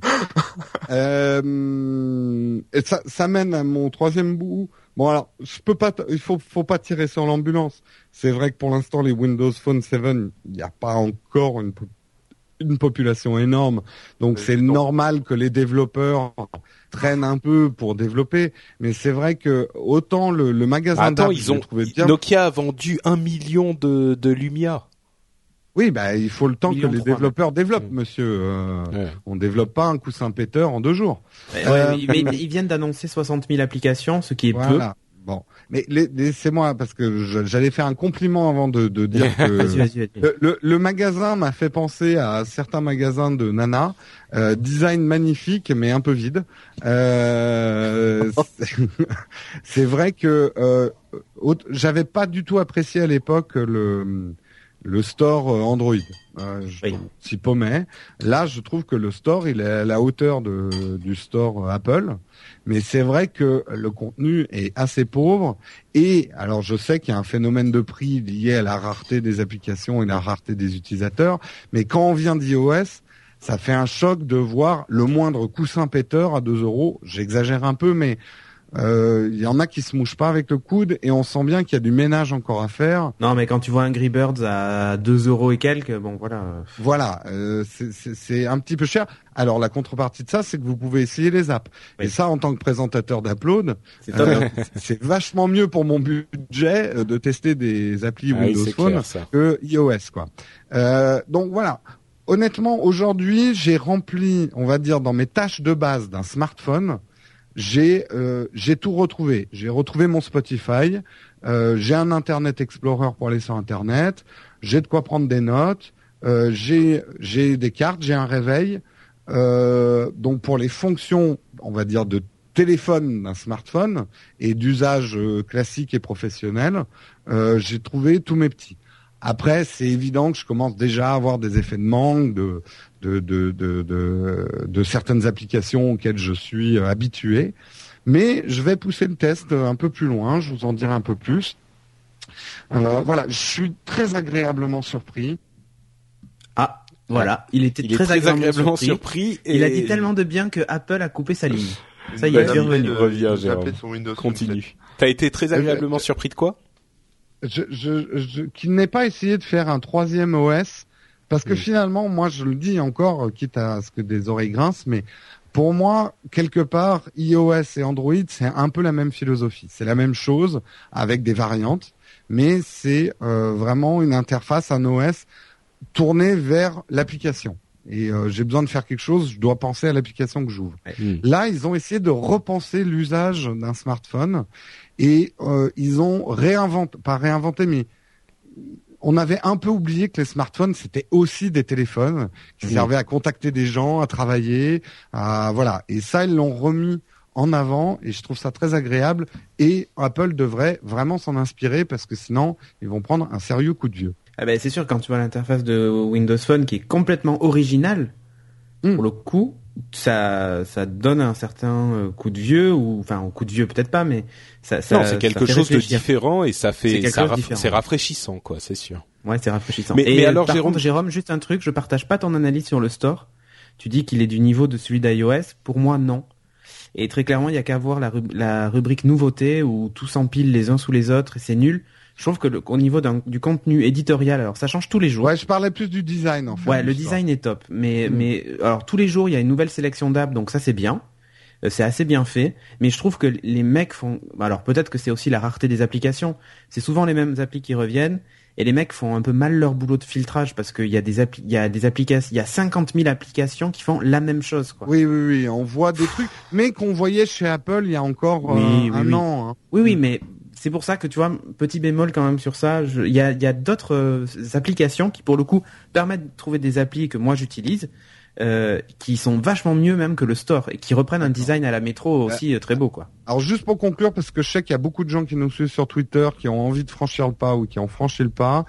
Euh, et ça, ça mène à mon troisième bout. Bon alors, je peux pas, il faut, faut pas tirer sur l'ambulance. C'est vrai que pour l'instant les Windows Phone 7, il n'y a pas encore une, une population énorme, donc Mais c'est normal que les développeurs traînent un peu pour développer. Mais c'est vrai que autant le, le magasin Attends, d'apps, ils ont trouvé bien Nokia a vendu un million de, de Lumia. Oui, bah, il faut le temps que les développeurs développent, monsieur. Euh, Ouais. On développe pas un coussin péteur en deux jours. Ouais, Euh, mais ils- mais ils viennent d'annoncer 60 000 applications, ce qui est peu. Voilà. Bon, mais la- laissez-moi parce que j'allais faire un compliment avant de, de dire que le, le- le magasin m'a fait penser à certains magasins de Nana. Euh, design magnifique, mais un peu vide. Euh, c'est- vrai que euh, j'avais pas du tout apprécié à l'époque le le store euh, Android. Euh, je Oui. s'y paumait. Là, je trouve que le store, il est à la hauteur de, du store euh, Apple. Mais c'est vrai que le contenu est assez pauvre. Et alors, je sais qu'il y a un phénomène de prix lié à la rareté des applications et la rareté des utilisateurs. Mais quand on vient d'iOS, ça fait un choc de voir le moindre coussin péteur à 2 euros. J'exagère un peu, mais euh, il y en a qui se mouchent pas avec le coude et on sent bien qu'il y a du ménage encore à faire. Non, mais quand tu vois Angry Birds à 2 euros et quelques, bon voilà. Voilà, euh, c'est- c'est c'est un petit peu cher. Alors la contrepartie de ça, c'est que vous pouvez essayer les apps. Oui. Et ça, en tant que présentateur d'Upload, C'est euh, c'est vachement mieux pour mon budget euh, de tester des applis Ah Windows Phone clair, que iOS quoi. Euh, donc voilà. Honnêtement, aujourd'hui, j'ai rempli, on va dire, dans mes tâches de base d'un smartphone, j'ai euh, j'ai tout retrouvé. J'ai retrouvé mon Spotify, euh, j'ai un Internet Explorer pour aller sur Internet, j'ai de quoi prendre des notes, euh, j'ai j'ai des cartes, j'ai un réveil. Euh, donc pour les fonctions, on va dire de téléphone d'un smartphone et d'usage euh, classique et professionnel, euh, j'ai trouvé tous mes petits. Après, c'est évident que je commence déjà à avoir des effets de manque de de de de, de, de certaines applications auxquelles je suis euh, habitué. Mais je vais pousser le test un peu plus loin. Je vous en dirai un peu plus. Euh, voilà, je suis très agréablement surpris. Ah, voilà. Il était Il est très, très agréablement, agréablement surpris. surpris. et Il a dit tellement de bien que Apple a coupé sa ligne. Ça y Il est, revenu. Reviens, il son Windows Continue. T'as été très agréablement surpris de quoi? je, je, je, qu'il n'ait pas essayé de faire un troisième OS, parce que Mm. finalement, moi, je le dis encore, quitte à ce que des oreilles grincent, mais pour moi, quelque part, iOS et Android, c'est un peu la même philosophie. C'est la même chose avec des variantes, mais c'est euh, vraiment une interface, un OS tourné vers l'application. Et euh, j'ai besoin de faire quelque chose, je dois penser à l'application que j'ouvre. Mm. Là, ils ont essayé de repenser l'usage d'un smartphone et euh, ils ont réinventé, pas réinventé, mais on avait un peu oublié que les smartphones c'était aussi des téléphones qui servaient à contacter des gens, à travailler, à voilà. Et ça, ils l'ont remis en avant et je trouve ça très agréable. Et Apple devrait vraiment s'en inspirer parce que sinon, ils vont prendre un sérieux coup de vieux. Ah ben, c'est sûr, quand tu vois l'interface de Windows Phone qui est complètement originale, Mm. pour le coup, ça, ça donne un certain euh, coup de vieux, ou enfin, un coup de vieux peut-être pas, mais ça, ça Non, c'est ça quelque fait chose de différent et ça fait, c'est rafraîchissant, quoi, c'est sûr. Ouais, c'est rafraîchissant. Mais- Et mais alors, par Jérôme- contre, Jérôme, juste un truc, je partage pas ton analyse sur le store. Tu dis qu'il est du niveau de celui d'iOS. Pour moi, non. Et très clairement, il y a qu'à voir la, rub- la rubrique nouveauté où tout s'empile les uns sous les autres et c'est nul. Je trouve que le- au niveau du contenu éditorial, alors ça change tous les jours. Ouais, je parlais plus du design en fait. Ouais, le design est top, mais Mm. mais alors tous les jours il y a une nouvelle sélection d'apps, donc ça c'est bien, Euh, c'est assez bien fait. Mais je trouve que les mecs font, alors peut-être que c'est aussi la rareté des applications. C'est souvent les mêmes applis qui reviennent et les mecs font un peu mal leur boulot de filtrage parce qu'il y a des appli, il y a des applications, il y a 50 000 applications qui font la même chose quoi. Oui, oui, oui, on voit des trucs, mais qu'on voyait chez Apple il y a encore Oui, euh, oui, un oui. an. hein. Oui, oui, mais c'est pour ça que tu vois, petit bémol quand même sur ça. je- Il y a, il y a d'autres euh, applications qui, pour le coup, permettent de trouver des applis que moi j'utilise, euh, qui sont vachement mieux même que le store et qui reprennent un design à la métro aussi euh, très beau, quoi. Alors juste pour conclure, parce que je sais qu'il y a beaucoup de gens qui nous suivent sur Twitter, qui ont envie de franchir le pas ou qui ont franchi le pas.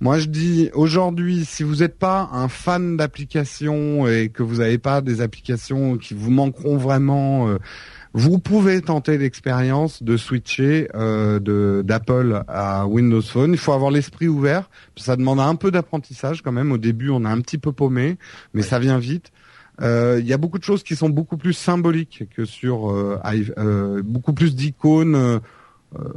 Moi je dis aujourd'hui, si vous n'êtes pas un fan d'applications et que vous n'avez pas des applications qui vous manqueront vraiment, euh, vous pouvez tenter l'expérience de switcher euh, d'Apple à Windows Phone. Il faut avoir l'esprit ouvert. Ça demande un peu d'apprentissage quand même. Au début, on est un petit peu paumé, mais ça vient vite. Euh, Il y a beaucoup de choses qui sont beaucoup plus symboliques que sur euh, euh, beaucoup plus d'icônes euh,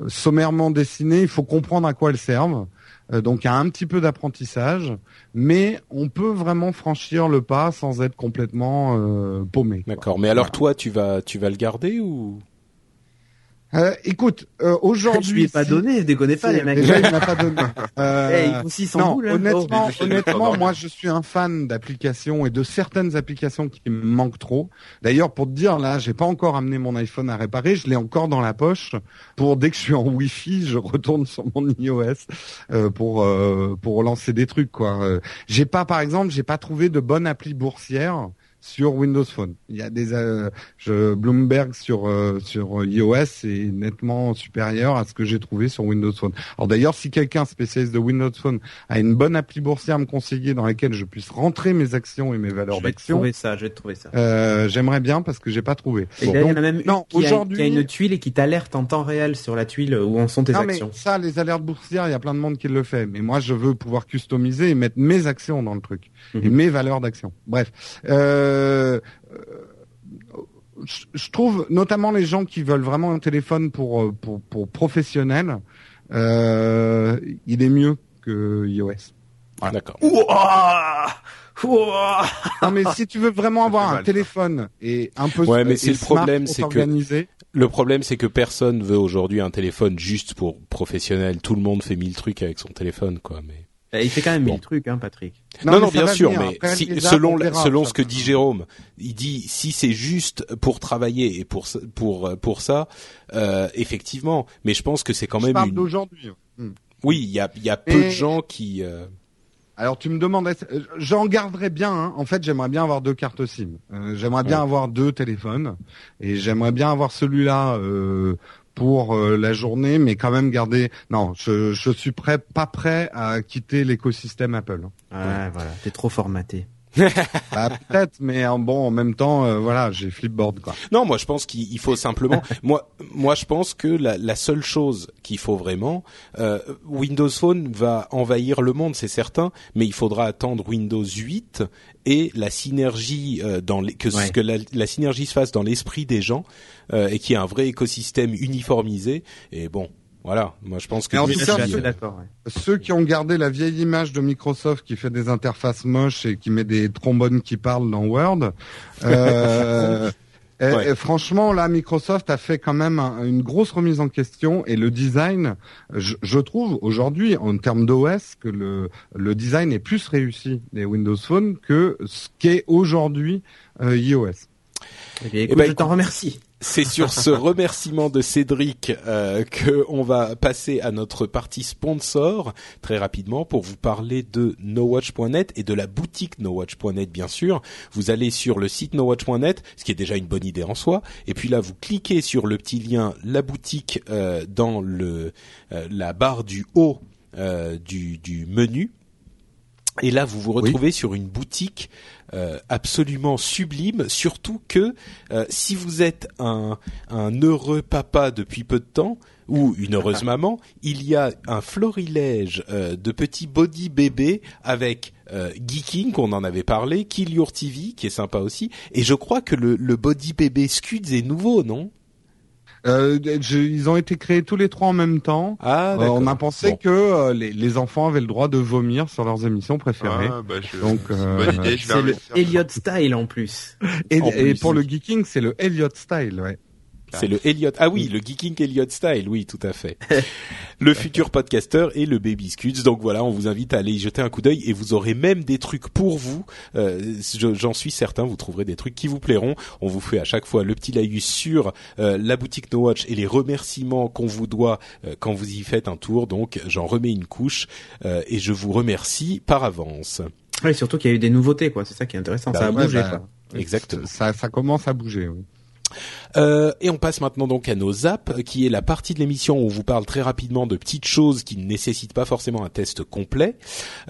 sommairement dessinées. Il faut comprendre à quoi elles servent. Euh, donc il y a un petit peu d'apprentissage, mais on peut vraiment franchir le pas sans être complètement euh, paumé. D'accord. Mais alors Voilà. toi, tu vas, tu vas le garder ou? Euh, écoute, euh, aujourd'hui, je lui ai pas donné, déconnez pas les mecs. Déjà, il m'a pas donné. Euh, Eh, il faut 600 non, boules, hein. honnêtement, Oh. honnêtement, moi, je suis un fan d'applications et de certaines applications qui me manquent trop. D'ailleurs, pour te dire, là, j'ai pas encore amené mon iPhone à réparer. Je l'ai encore dans la poche. Pour dès que je suis en Wi-Fi, je retourne sur mon iOS euh, pour euh, pour lancer des trucs. Quoi. Euh, j'ai pas, par exemple, j'ai pas trouvé de bonne appli boursière sur Windows Phone. Il y a des euh, je, Bloomberg sur euh, sur iOS est nettement supérieur à ce que j'ai trouvé sur Windows Phone. Alors d'ailleurs, si quelqu'un spécialiste de Windows Phone a une bonne appli boursière à me conseiller dans laquelle je puisse rentrer mes actions et mes valeurs Je vais te d'action, trouver ça, je vais te trouver ça. euh, j'aimerais bien parce que j'ai pas trouvé. Et Bon, là, il y en donc- a même non, qui a, qui a une tuile et qui t'alerte en temps réel sur la tuile où en sont tes non, mais actions. ça, les alertes boursières, il y a plein de monde qui le fait. Mais moi, je veux pouvoir customiser et mettre mes actions dans le truc et Mhm. mes valeurs d'action. Bref, euh, euh, je, je trouve notamment les gens qui veulent vraiment un téléphone pour euh, pour, pour professionnel, euh, il est mieux que iOS. D'accord. Non, mais si tu veux vraiment avoir un téléphone et un peu Ouais, mais c'est le problème, pour c'est que- Le problème, c'est que personne veut aujourd'hui un téléphone juste pour professionnel. Tout le monde fait mille trucs avec son téléphone, quoi. Mais Il fait quand même Bon. mille trucs, hein, Patrick. non, non, bien sûr, venir. mais Après, si- selon verra, selon ce que dit Jérôme, il dit si c'est juste pour travailler et pour pour pour ça, euh, effectivement. Mais je pense que c'est quand je même parle une. d'aujourd'hui. Hmm. Oui, il y a il y a peu de gens qui. euh, Alors tu me demandes, est-ce- euh, j'en garderais bien. hein. En fait, j'aimerais bien avoir deux cartes SIM. Euh, j'aimerais bien Ouais. avoir deux téléphones et j'aimerais bien avoir celui-là euh, pour euh, la journée, mais quand même garder. Non, je je suis prêt, pas prêt à quitter l'écosystème Apple. hein. Ouais, voilà, t'es trop formaté. Bah, Peut-être, mais en bon, en même temps, euh, voilà, j'ai Flipboard quoi. Non, moi je pense qu'il il faut simplement. moi, moi je pense que la, la seule chose qu'il faut vraiment, euh, Windows Phone va envahir le monde, c'est certain, mais il faudra attendre Windows 8 et la synergie euh, dans les, que, Ouais. que la, la synergie se fasse dans l'esprit des gens euh, et qu'il y ait un vrai écosystème uniformisé. Et bon, voilà. Moi je pense que Mais en tout cas, ouais. Ceux qui ont gardé la vieille image de Microsoft qui fait des interfaces moches et qui met des trombones qui parlent dans Word, euh, et- Ouais. et franchement, là, Microsoft a fait quand même un- une grosse remise en question et le design, je, je trouve aujourd'hui, en termes d'OS, que le, le design est plus réussi des Windows Phone que ce qu'est aujourd'hui euh, iOS. Eh bien, écoute, ben, je t'en remercie. C'est sur ce remerciement de Cédric euh, que on va passer à notre partie sponsor très rapidement pour vous parler de NoWatch.net et de la boutique NoWatch.net bien sûr. Vous allez sur le site NoWatch.net, ce qui est déjà une bonne idée en soi, et puis là vous cliquez sur le petit lien la boutique euh, dans le euh, la barre du haut euh, du, du menu. Et là, vous vous retrouvez sur une boutique euh, absolument sublime, surtout que euh, si vous êtes un, un heureux papa depuis peu de temps ou une heureuse maman, il y a un florilège euh, de petits body bébés avec euh, Geeking, qu'on en avait parlé, Kill Your TV, qui est sympa aussi, et je crois que le, le body bébé Scuds est nouveau, non? Euh, je- ils ont été créés tous les trois en même temps. Ah, Euh, d'accord. on a pensé Bon. que euh, les, les enfants avaient le droit de vomir sur leurs émissions préférées. Ah, bah, je... Donc, c'est euh, le. Elliot Style en plus. Et, En et plus, pour oui. le geeking, c'est le Elliot style, ouais. C'est le Elliot. Ah oui, le Geeking Elliot Style, oui, tout à fait. le futur podcaster et le Baby Scuds. Donc voilà, on vous invite à aller y jeter un coup d'œil et vous aurez même des trucs pour vous. Euh, je- J'en suis certain, vous trouverez des trucs qui vous plairont. On vous fait à chaque fois le petit laïus sur euh, la boutique No Watch et les remerciements qu'on vous doit euh, quand vous y faites un tour. Donc j'en remets une couche euh, et je vous remercie par avance. Ouais, surtout qu'il y a eu des nouveautés, quoi. C'est ça qui est intéressant. Bah ça a ouais, bougé, bah, quoi. Exactement. Ça, ça commence à bouger, oui. Euh, et on passe maintenant donc à nos apps, qui est la partie de l'émission où on vous parle très rapidement de petites choses qui ne nécessitent pas forcément un test complet.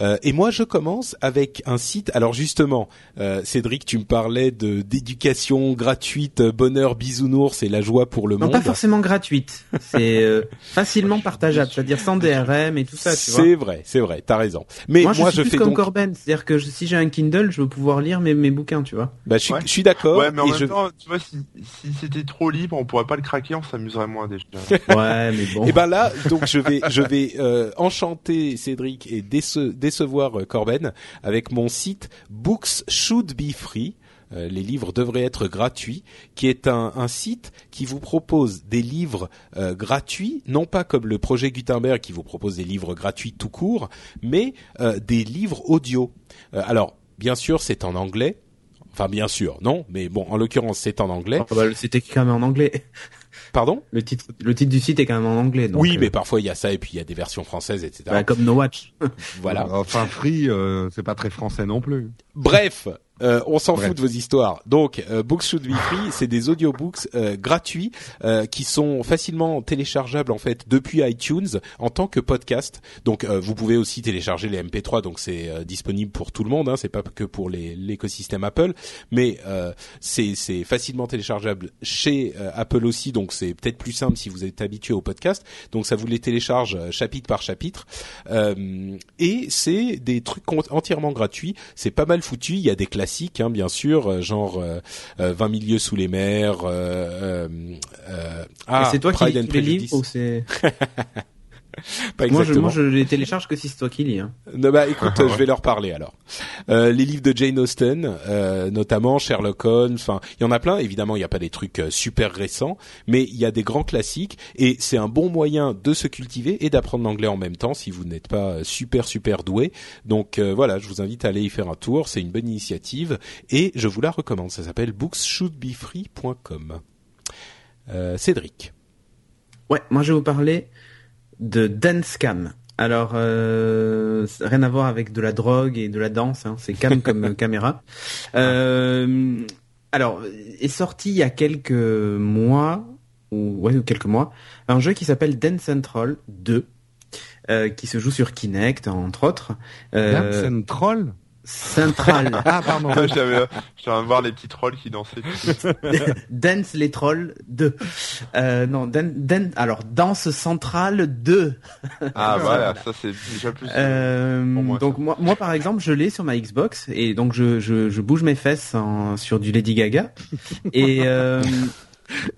Euh, et moi, je commence avec un site. Alors justement, euh, Cédric, tu me parlais de d'éducation gratuite, euh, bonheur, bisounours et la joie pour le Non, monde. pas forcément gratuite. C'est euh, facilement partageable, c'est-à-dire sans DRM et tout ça, tu vois. C'est vrai, c'est vrai, t'as raison. Mais moi, moi, je suis plus fais comme donc. Corben, c'est-à-dire que je- si j'ai un Kindle, je veux pouvoir lire mes, mes bouquins, tu vois. Bah, je suis, Ouais. je suis d'accord. Ouais, mais en et même je- temps, tu vois, si, si trop libre, on pourrait pas le craquer, on s'amuserait moins déjà. Ouais, mais bon. Et ben là, donc je vais, je vais euh, enchanter Cédric et déce- décevoir euh, Corben avec mon site Books Should Be Free. Euh, les livres devraient être gratuits, qui est un, un site qui vous propose des livres euh, gratuits, non pas comme le projet Gutenberg qui vous propose des livres gratuits tout court, mais euh, des livres audio. Euh, alors, bien sûr, c'est en anglais. Enfin, bien sûr, non, mais bon, en l'occurrence, c'est en anglais. Ah, bah, C'était quand même en anglais. Pardon? Le titre, le titre du site est quand même en anglais. Donc, Oui, euh, mais parfois il y a ça et puis il y a des versions françaises, etc. bah, comme No Watch. voilà. Enfin, Free, euh, c'est pas très français non plus. Bref, euh, on s'en fout de vos histoires. Donc, euh, Books Should Be Free, c'est des audiobooks euh, gratuits euh, qui sont facilement téléchargeables en fait depuis iTunes en tant que podcast. Donc, euh, vous pouvez aussi télécharger les MP3, donc c'est euh, disponible pour tout le monde. Hein, c'est pas que pour l'écosystème Apple, mais euh, c'est facilement téléchargeable chez euh, Apple aussi. Donc, c'est peut-être plus simple si vous êtes habitué au podcast. Donc, ça vous les télécharge euh, chapitre par chapitre. Euh, et c'est des trucs entièrement gratuits. C'est pas mal foutu. Il y a des classiques, hein, bien sûr, euh, genre euh, euh, 20 milieux sous les mers. Euh, euh, euh, ah, c'est toi qui Pride and tous les livres ou c'est Pas moi je, moi je les télécharge que si c'est toi qui lis. Hein. Non, bah écoute, je vais leur parler alors. Euh, les livres de Jane Austen, euh, notamment Sherlock Holmes. Enfin, il y en a plein. Évidemment, il n'y a pas des trucs euh, super récents, mais il y a des grands classiques et c'est un bon moyen de se cultiver et d'apprendre l'anglais en même temps si vous n'êtes pas euh, super super doué. Donc euh, voilà, je vous invite à aller y faire un tour. C'est une bonne initiative et je vous la recommande. Ça s'appelle bookssshouldbefree.com. Euh, Cédric. Ouais, moi je vais vous parler de Dance Cam. Alors, euh, rien à voir avec de la drogue et de la danse, hein, c'est cam comme caméra. Euh, alors, est sorti il y a quelques mois, ou ouais, ou quelques mois, un jeu qui s'appelle Dance Central 2, euh, qui se joue sur Kinect, entre autres. Dance and Troll Central. Ah, pardon. J'avais, j'étais en train de voir les petits trolls qui dansaient. Dance les trolls 2. Euh, non, Dan, Dan- alors Danse Centrale 2. Ah voilà, ça c'est déjà plus. Euh, Pour moi, donc ça. moi, moi par exemple, je l'ai sur ma Xbox et donc je, je, je bouge mes fesses en- sur du Lady Gaga et euh,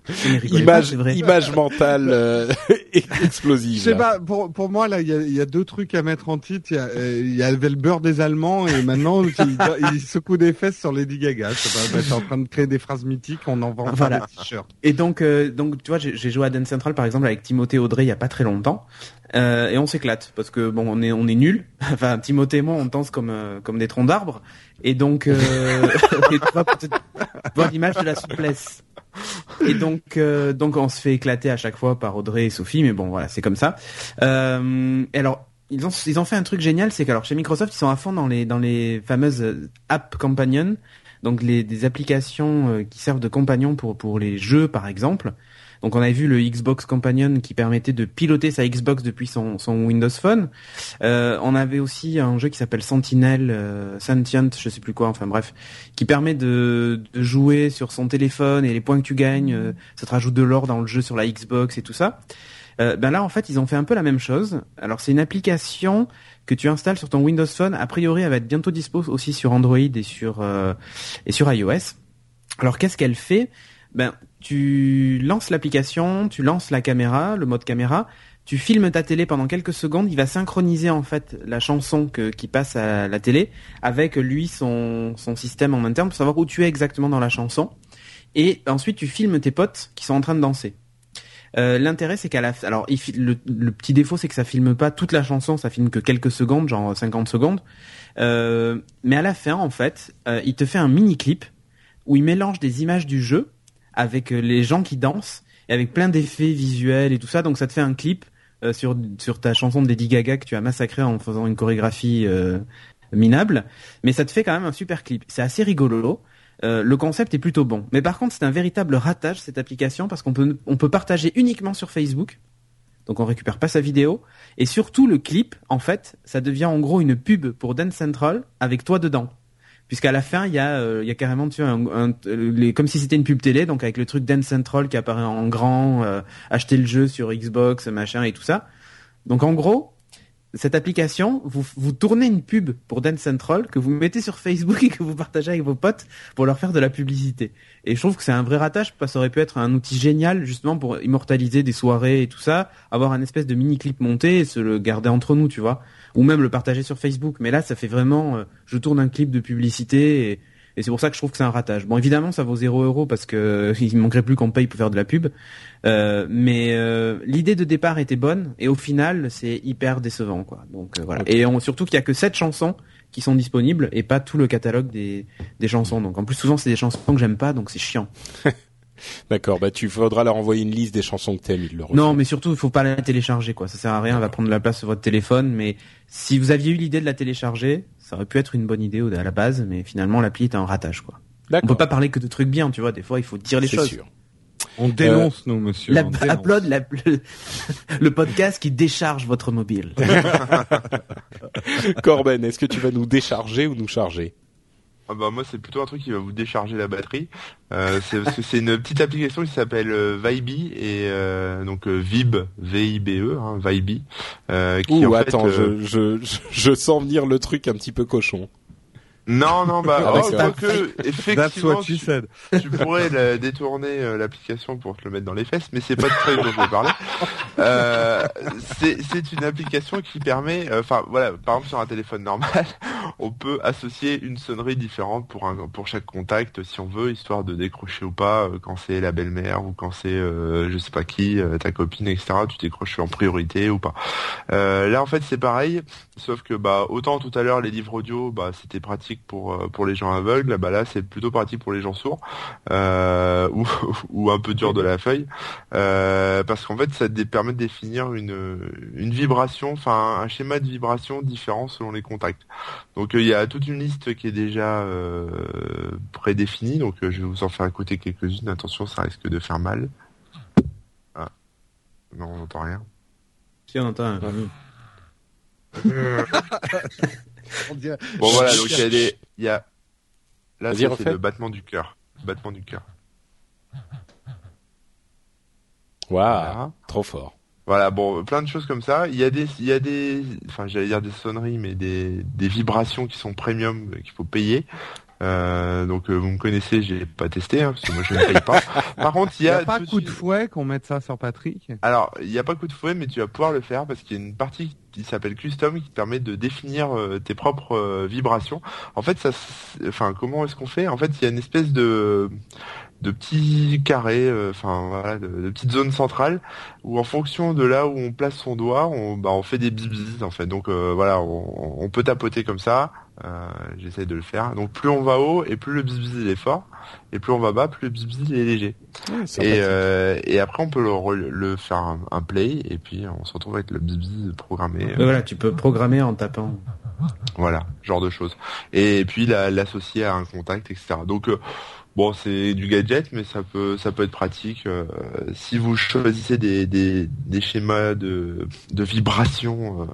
pas, Image, image mentale euh, explosive. Je sais pas, pour, pour moi, là, il y a, il y a deux trucs à mettre en titre. Il y, a, euh, il y avait le beurre des Allemands et maintenant, il, il secoue des fesses sur Lady Gaga. Je sais pas, bah, t'es en train de créer des phrases mythiques, on en vend Voilà. des t-shirts. Et donc, euh, donc tu vois, j'ai j'ai joué à Dance Central par exemple avec Timothée Audrey il y a pas très longtemps, euh, et on s'éclate parce que bon, on est on est nul. Enfin, Timothée et moi, on danse comme euh, comme des troncs d'arbres, et donc euh, tu vois, peut-être voir l'image de la souplesse. Et donc euh, donc on se fait éclater à chaque fois par Audrey et Sophie, mais bon voilà, c'est comme ça. Euh, alors. Ils ont, ils ont fait un truc génial, c'est qu'alors chez Microsoft, ils sont à fond dans les, dans les fameuses euh, app companion, donc les, des applications qui servent de compagnon pour, pour les jeux par exemple. Donc on avait vu le Xbox Companion qui permettait de piloter sa Xbox depuis son, Windows Phone. Euh, on avait aussi un jeu qui s'appelle Sentinel, euh, Sentient, je sais plus quoi, enfin bref, qui permet de, jouer sur son téléphone et les points que tu gagnes, euh, ça te rajoute de l'or dans le jeu sur la Xbox et tout ça. Euh, ben là en fait ils ont fait un peu la même chose. Alors c'est une application que tu installes sur ton Windows Phone. A priori elle va être bientôt dispo aussi sur Android et sur et sur iOS. Alors qu'est-ce qu'elle fait? Ben tu lances l'application, tu lances la caméra, le mode caméra, tu filmes ta télé pendant quelques secondes, il va synchroniser en fait la chanson que, qui passe à la télé avec lui son, son système en interne pour savoir où tu es exactement dans la chanson. Et ensuite tu filmes tes potes qui sont en train de danser. Euh, L'intérêt c'est qu'à la alors il le, le petit défaut c'est que ça filme pas toute la chanson, ça filme que quelques secondes, genre 50 secondes. Euh, mais à la fin en fait, euh, il te fait un mini clip où il mélange des images du jeu avec euh, les gens qui dansent et avec plein d'effets visuels et tout ça. Donc ça te fait un clip euh, sur sur ta chanson de Lady Gaga que tu as massacré en faisant une chorégraphie euh, minable, mais ça te fait quand même un super clip. C'est assez rigolo. Le concept est plutôt bon. Mais par contre, c'est un véritable ratage cette application parce qu'on peut on peut partager uniquement sur Facebook. Donc on récupère pas sa vidéo et surtout le clip en fait, ça devient en gros une pub pour Dance Central avec toi dedans. Puisqu'à la fin, il y a, euh, il y a carrément, tu vois, comme si c'était une pub télé, donc avec le truc Dance Central qui apparaît en grand, euh, acheter le jeu sur Xbox, machin et tout ça. Donc en gros, cette application, vous, vous tournez une pub pour Dance Central que vous mettez sur Facebook et que vous partagez avec vos potes pour leur faire de la publicité. Et je trouve que c'est un vrai ratage parce que ça aurait pu être un outil génial justement pour immortaliser des soirées et tout ça, avoir un espèce de mini clip monté et se le garder entre nous, tu vois, ou même le partager sur Facebook. Mais là, ça fait vraiment, euh, je tourne un clip de publicité et, et c'est pour ça que je trouve que c'est un ratage. Bon, évidemment, ça vaut 0 euros parce que il manquerait plus qu'on paye pour faire de la pub. Euh, mais euh, l'idée de départ était bonne et au final, c'est hyper décevant, quoi. Donc euh, voilà. Et on, surtout qu'il y a que 7 chansons qui sont disponibles et pas tout le catalogue des, des chansons. Donc en plus, souvent, c'est des chansons que j'aime pas, donc c'est chiant. D'accord, bah tu faudras leur envoyer une liste des chansons que t'aimes, ils le Non, mais surtout, il faut pas la télécharger, quoi. Ça sert à rien, elle va prendre la place sur votre téléphone. Mais si vous aviez eu l'idée de la télécharger, ça aurait pu être une bonne idée au- à la base, mais finalement, l'appli était un ratage, quoi. On peut pas parler que de trucs bien, tu vois. Des fois, il faut dire les c'est choses. sûr. On dénonce, nous, monsieur. La, on dénonce. upload la- le, le podcast qui décharge votre mobile. Corben, est-ce que tu vas nous décharger ou nous charger? Ah bah moi c'est plutôt un truc qui va vous décharger la batterie. Euh, c'est parce que c'est une petite application qui s'appelle euh, Vibe et euh, donc euh, Vib V I B E hein, Vibe euh, qui Ouh, en attends, fait, euh, je, je, je sens venir le truc un petit peu cochon. Non non bah Ah, oh, That's effectivement tu, pourrais la- détourner euh, l'application pour te le mettre dans les fesses mais c'est pas de ça dont je parler. Euh, c'est une application qui permet euh, enfin voilà par exemple sur un téléphone normal on peut associer une sonnerie différente pour un pour chaque contact si on veut histoire de décrocher ou pas quand c'est la belle-mère ou quand c'est euh, je sais pas qui ta copine etc tu décroches en priorité ou pas. Euh, là en fait c'est pareil sauf que bah autant tout à l'heure les livres audio bah c'était pratique pour euh, pour les gens aveugles bah là c'est plutôt pratique pour les gens sourds euh, ou ou un peu dur de la feuille euh, parce qu'en fait ça permet de définir une une vibration enfin un schéma de vibration différent selon les contacts donc euh, il y a toute une liste qui est déjà euh, prédéfinie, donc euh, je vais vous en faire écouter quelques-unes. Attention, ça risque de faire mal. Ah. Non, on n'entend rien. si on entend un... On dirait- Bon voilà, donc il y a des, il y a là c'est le battement du cœur, Le battement du cœur. Waouh, Voilà. trop fort. Voilà, bon, plein de choses comme ça. Il y a des, il y a des, enfin, j'allais dire des sonneries, mais des, des vibrations qui sont premium euh, qu'il faut payer. Euh, donc euh, vous me connaissez, j'ai pas testé, hein, parce que moi je ne paye pas. Par contre, il y y a, a pas coup de fouet qu'on mette ça sur Patrick. Alors, il n'y a pas coup de fouet, mais tu vas pouvoir le faire parce qu'il y a une partie qui s'appelle custom qui te permet de définir euh, tes propres euh, vibrations. En fait, ça, enfin, comment est-ce qu'on fait? En fait, il y a une espèce de de petits carrés, euh, enfin voilà, de, de petites zones centrales où en fonction de là où on place son doigt, on, bah, on fait des bzz en fait. Donc euh, voilà, on, on peut tapoter comme ça. Euh, J'essaie de le faire. Donc plus on va haut et plus le bzz il est fort, et plus on va bas, plus le bzz il est léger. Ouais, Et, euh, et après, on peut le, le faire un, un play, et puis on se retrouve avec le bzz programmé. Mais voilà, tu peux programmer en tapant. Voilà, genre de choses. Et puis la- l'associer à un contact, etc. Donc euh, bon, c'est du gadget, mais ça peut ça peut être pratique euh, si vous choisissez des, des, des schémas de, de vibration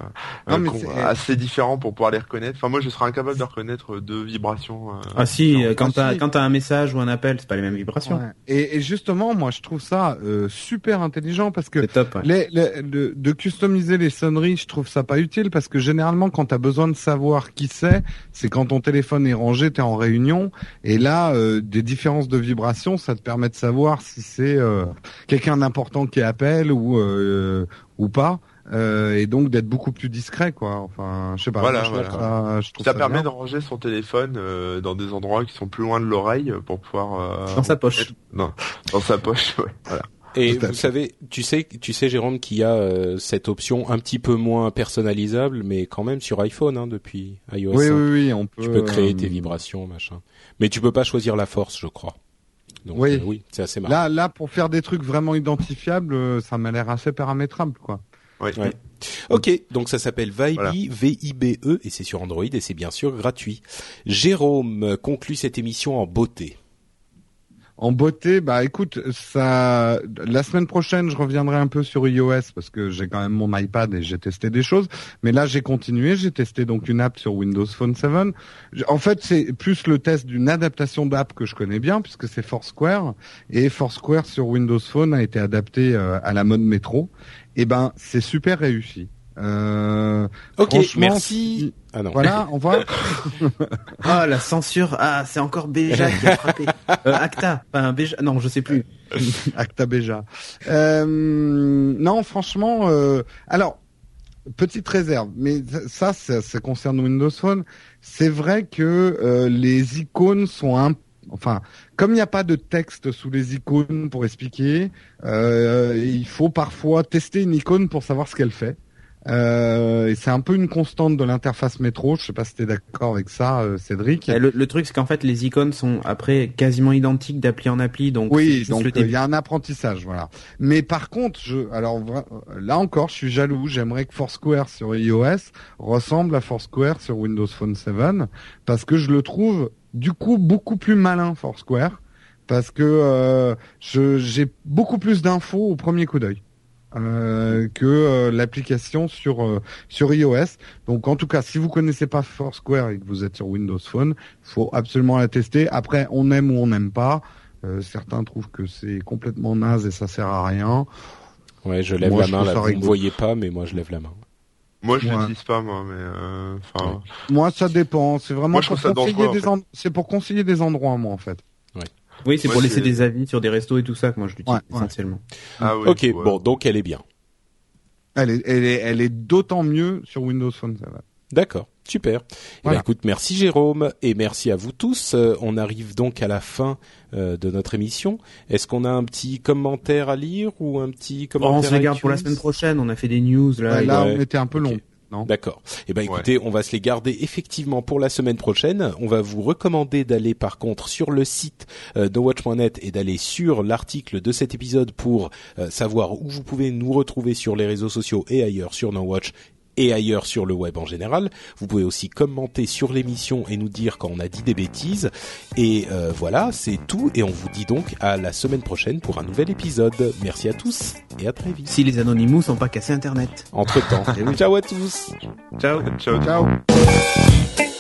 euh, Non, euh, assez différents pour pouvoir les reconnaître. Enfin, moi, je serais incapable de reconnaître deux vibrations. euh, Ah si, différentes. euh, quand t'as quand t'as un message ou un appel, c'est pas les mêmes vibrations. Ouais. Et, et justement, moi, je trouve ça euh, super intelligent parce que C'est top. ouais. les, les- le- de customiser les sonneries, je trouve ça pas utile parce que généralement, quand tu as besoin de savoir qui c'est, c'est quand ton téléphone est rangé, tu es en réunion, et là, euh, des différences de vibration, ça te permet de savoir si c'est euh, quelqu'un d'important qui appelle ou euh, ou pas, euh, et donc d'être beaucoup plus discret, quoi. Enfin, je sais pas. Voilà, moi, je voilà. trouve ça, je Ça ça permet bien. de ranger son téléphone euh, dans des endroits qui sont plus loin de l'oreille euh, pour pouvoir euh, Dans sa poche. Non, dans sa poche, ouais. Voilà. Et vous fait. savez, tu sais, tu sais, Jérôme, qu'il y a euh, cette option un petit peu moins personnalisable, mais quand même sur iPhone hein, depuis iOS. Oui, 5. oui, oui, on peut. Tu peux créer euh, tes vibrations, machin. Mais tu peux pas choisir la force, je crois. Donc Oui. euh, oui, c'est assez marrant. Là, là, pour faire des trucs vraiment identifiables, euh, ça m'a l'air assez paramétrable, quoi. Ouais. Ouais. Ok, donc ça s'appelle Vibe, Voilà. V-I-B-E, et c'est sur Android, et c'est bien sûr gratuit. Jérôme conclut cette émission en beauté. En beauté, bah écoute, ça, la semaine prochaine, je reviendrai un peu sur iOS parce que j'ai quand même mon iPad et j'ai testé des choses. Mais là, j'ai continué, j'ai testé donc une app sur Windows Phone 7. J- En fait, c'est plus le test d'une adaptation d'app que je connais bien puisque c'est Foursquare et Foursquare sur Windows Phone a été adapté euh, à la mode métro. Et ben, c'est super réussi. Euh, Ok, franchement, merci. Ah non. Voilà, on voit. Ah, la censure. Ah, c'est encore Béja qui a frappé. Euh, Acta. Enfin, Béja. Non, je sais plus. Acta Beja. Euh, non, franchement, euh, alors petite réserve, mais ça, ça, ça concerne Windows Phone. C'est vrai que euh, les icônes sont un, enfin, comme il n'y a pas de texte sous les icônes pour expliquer, euh, il faut parfois tester une icône pour savoir ce qu'elle fait. Euh, et c'est un peu une constante de l'interface métro. Je sais pas si t'es d'accord avec ça, euh, Cédric. Eh, Le, le truc, c'est qu'en fait, les icônes sont après quasiment identiques d'appli en appli, donc Oui, donc euh, il y a un apprentissage, voilà. Mais par contre, je, alors là encore, je suis jaloux. J'aimerais que Foursquare sur iOS ressemble à Foursquare sur Windows Phone 7, parce que je le trouve du coup beaucoup plus malin Foursquare, parce que euh, j'ai beaucoup plus d'infos au premier coup d'œil. Euh, que euh, l'application sur euh, sur iOS. Donc en tout cas, si vous connaissez pas Foursquare et que vous êtes sur Windows Phone, faut absolument la tester. Après, on aime ou on n'aime pas. Euh, certains trouvent que c'est complètement naze et ça sert à rien. Ouais, je lève Moi, la je main là. Vous me rigolo. voyez pas, mais moi je lève la main. Moi, je Ouais. l'utilise pas, moi, mais euh, enfin, Moi, ça dépend. C'est vraiment Moi, je pour conseiller dangereux, en des fait. en- c'est pour conseiller des endroits, moi, en fait. Oui, c'est Ouais, pour laisser des avis sur des restos et tout ça que moi je l'utilise Ouais, ouais. essentiellement. ah oui. ok, bon, donc elle est bien. Elle est, elle est, elle est d'autant mieux sur Windows Phone 7. D'accord, super. Eh ben, Voilà. écoute, merci Jérôme et merci à vous tous. Euh, on arrive donc à la fin euh, de notre émission. Est-ce qu'on a un petit commentaire à lire ou un petit Bon, commentaire on se les garde pour la semaine prochaine. On a fait des news là. Ouais, là, ouais. on était un peu long. Non D'accord. Eh ben écoutez, on va se les garder effectivement pour la semaine prochaine. On va vous recommander d'aller par contre sur le site euh, nowatch.net et d'aller sur l'article de cet épisode pour euh, savoir où vous pouvez nous retrouver sur les réseaux sociaux et ailleurs sur Nowatch et ailleurs sur le web en général. Vous pouvez aussi commenter sur l'émission et nous dire quand on a dit des bêtises. Et euh, voilà, c'est tout. Et on vous dit donc à la semaine prochaine pour un nouvel épisode. Merci à tous et à très vite. Si les Anonymous sont pas cassés Internet. Entre temps, ciao à tous. Ciao. Ciao. Ciao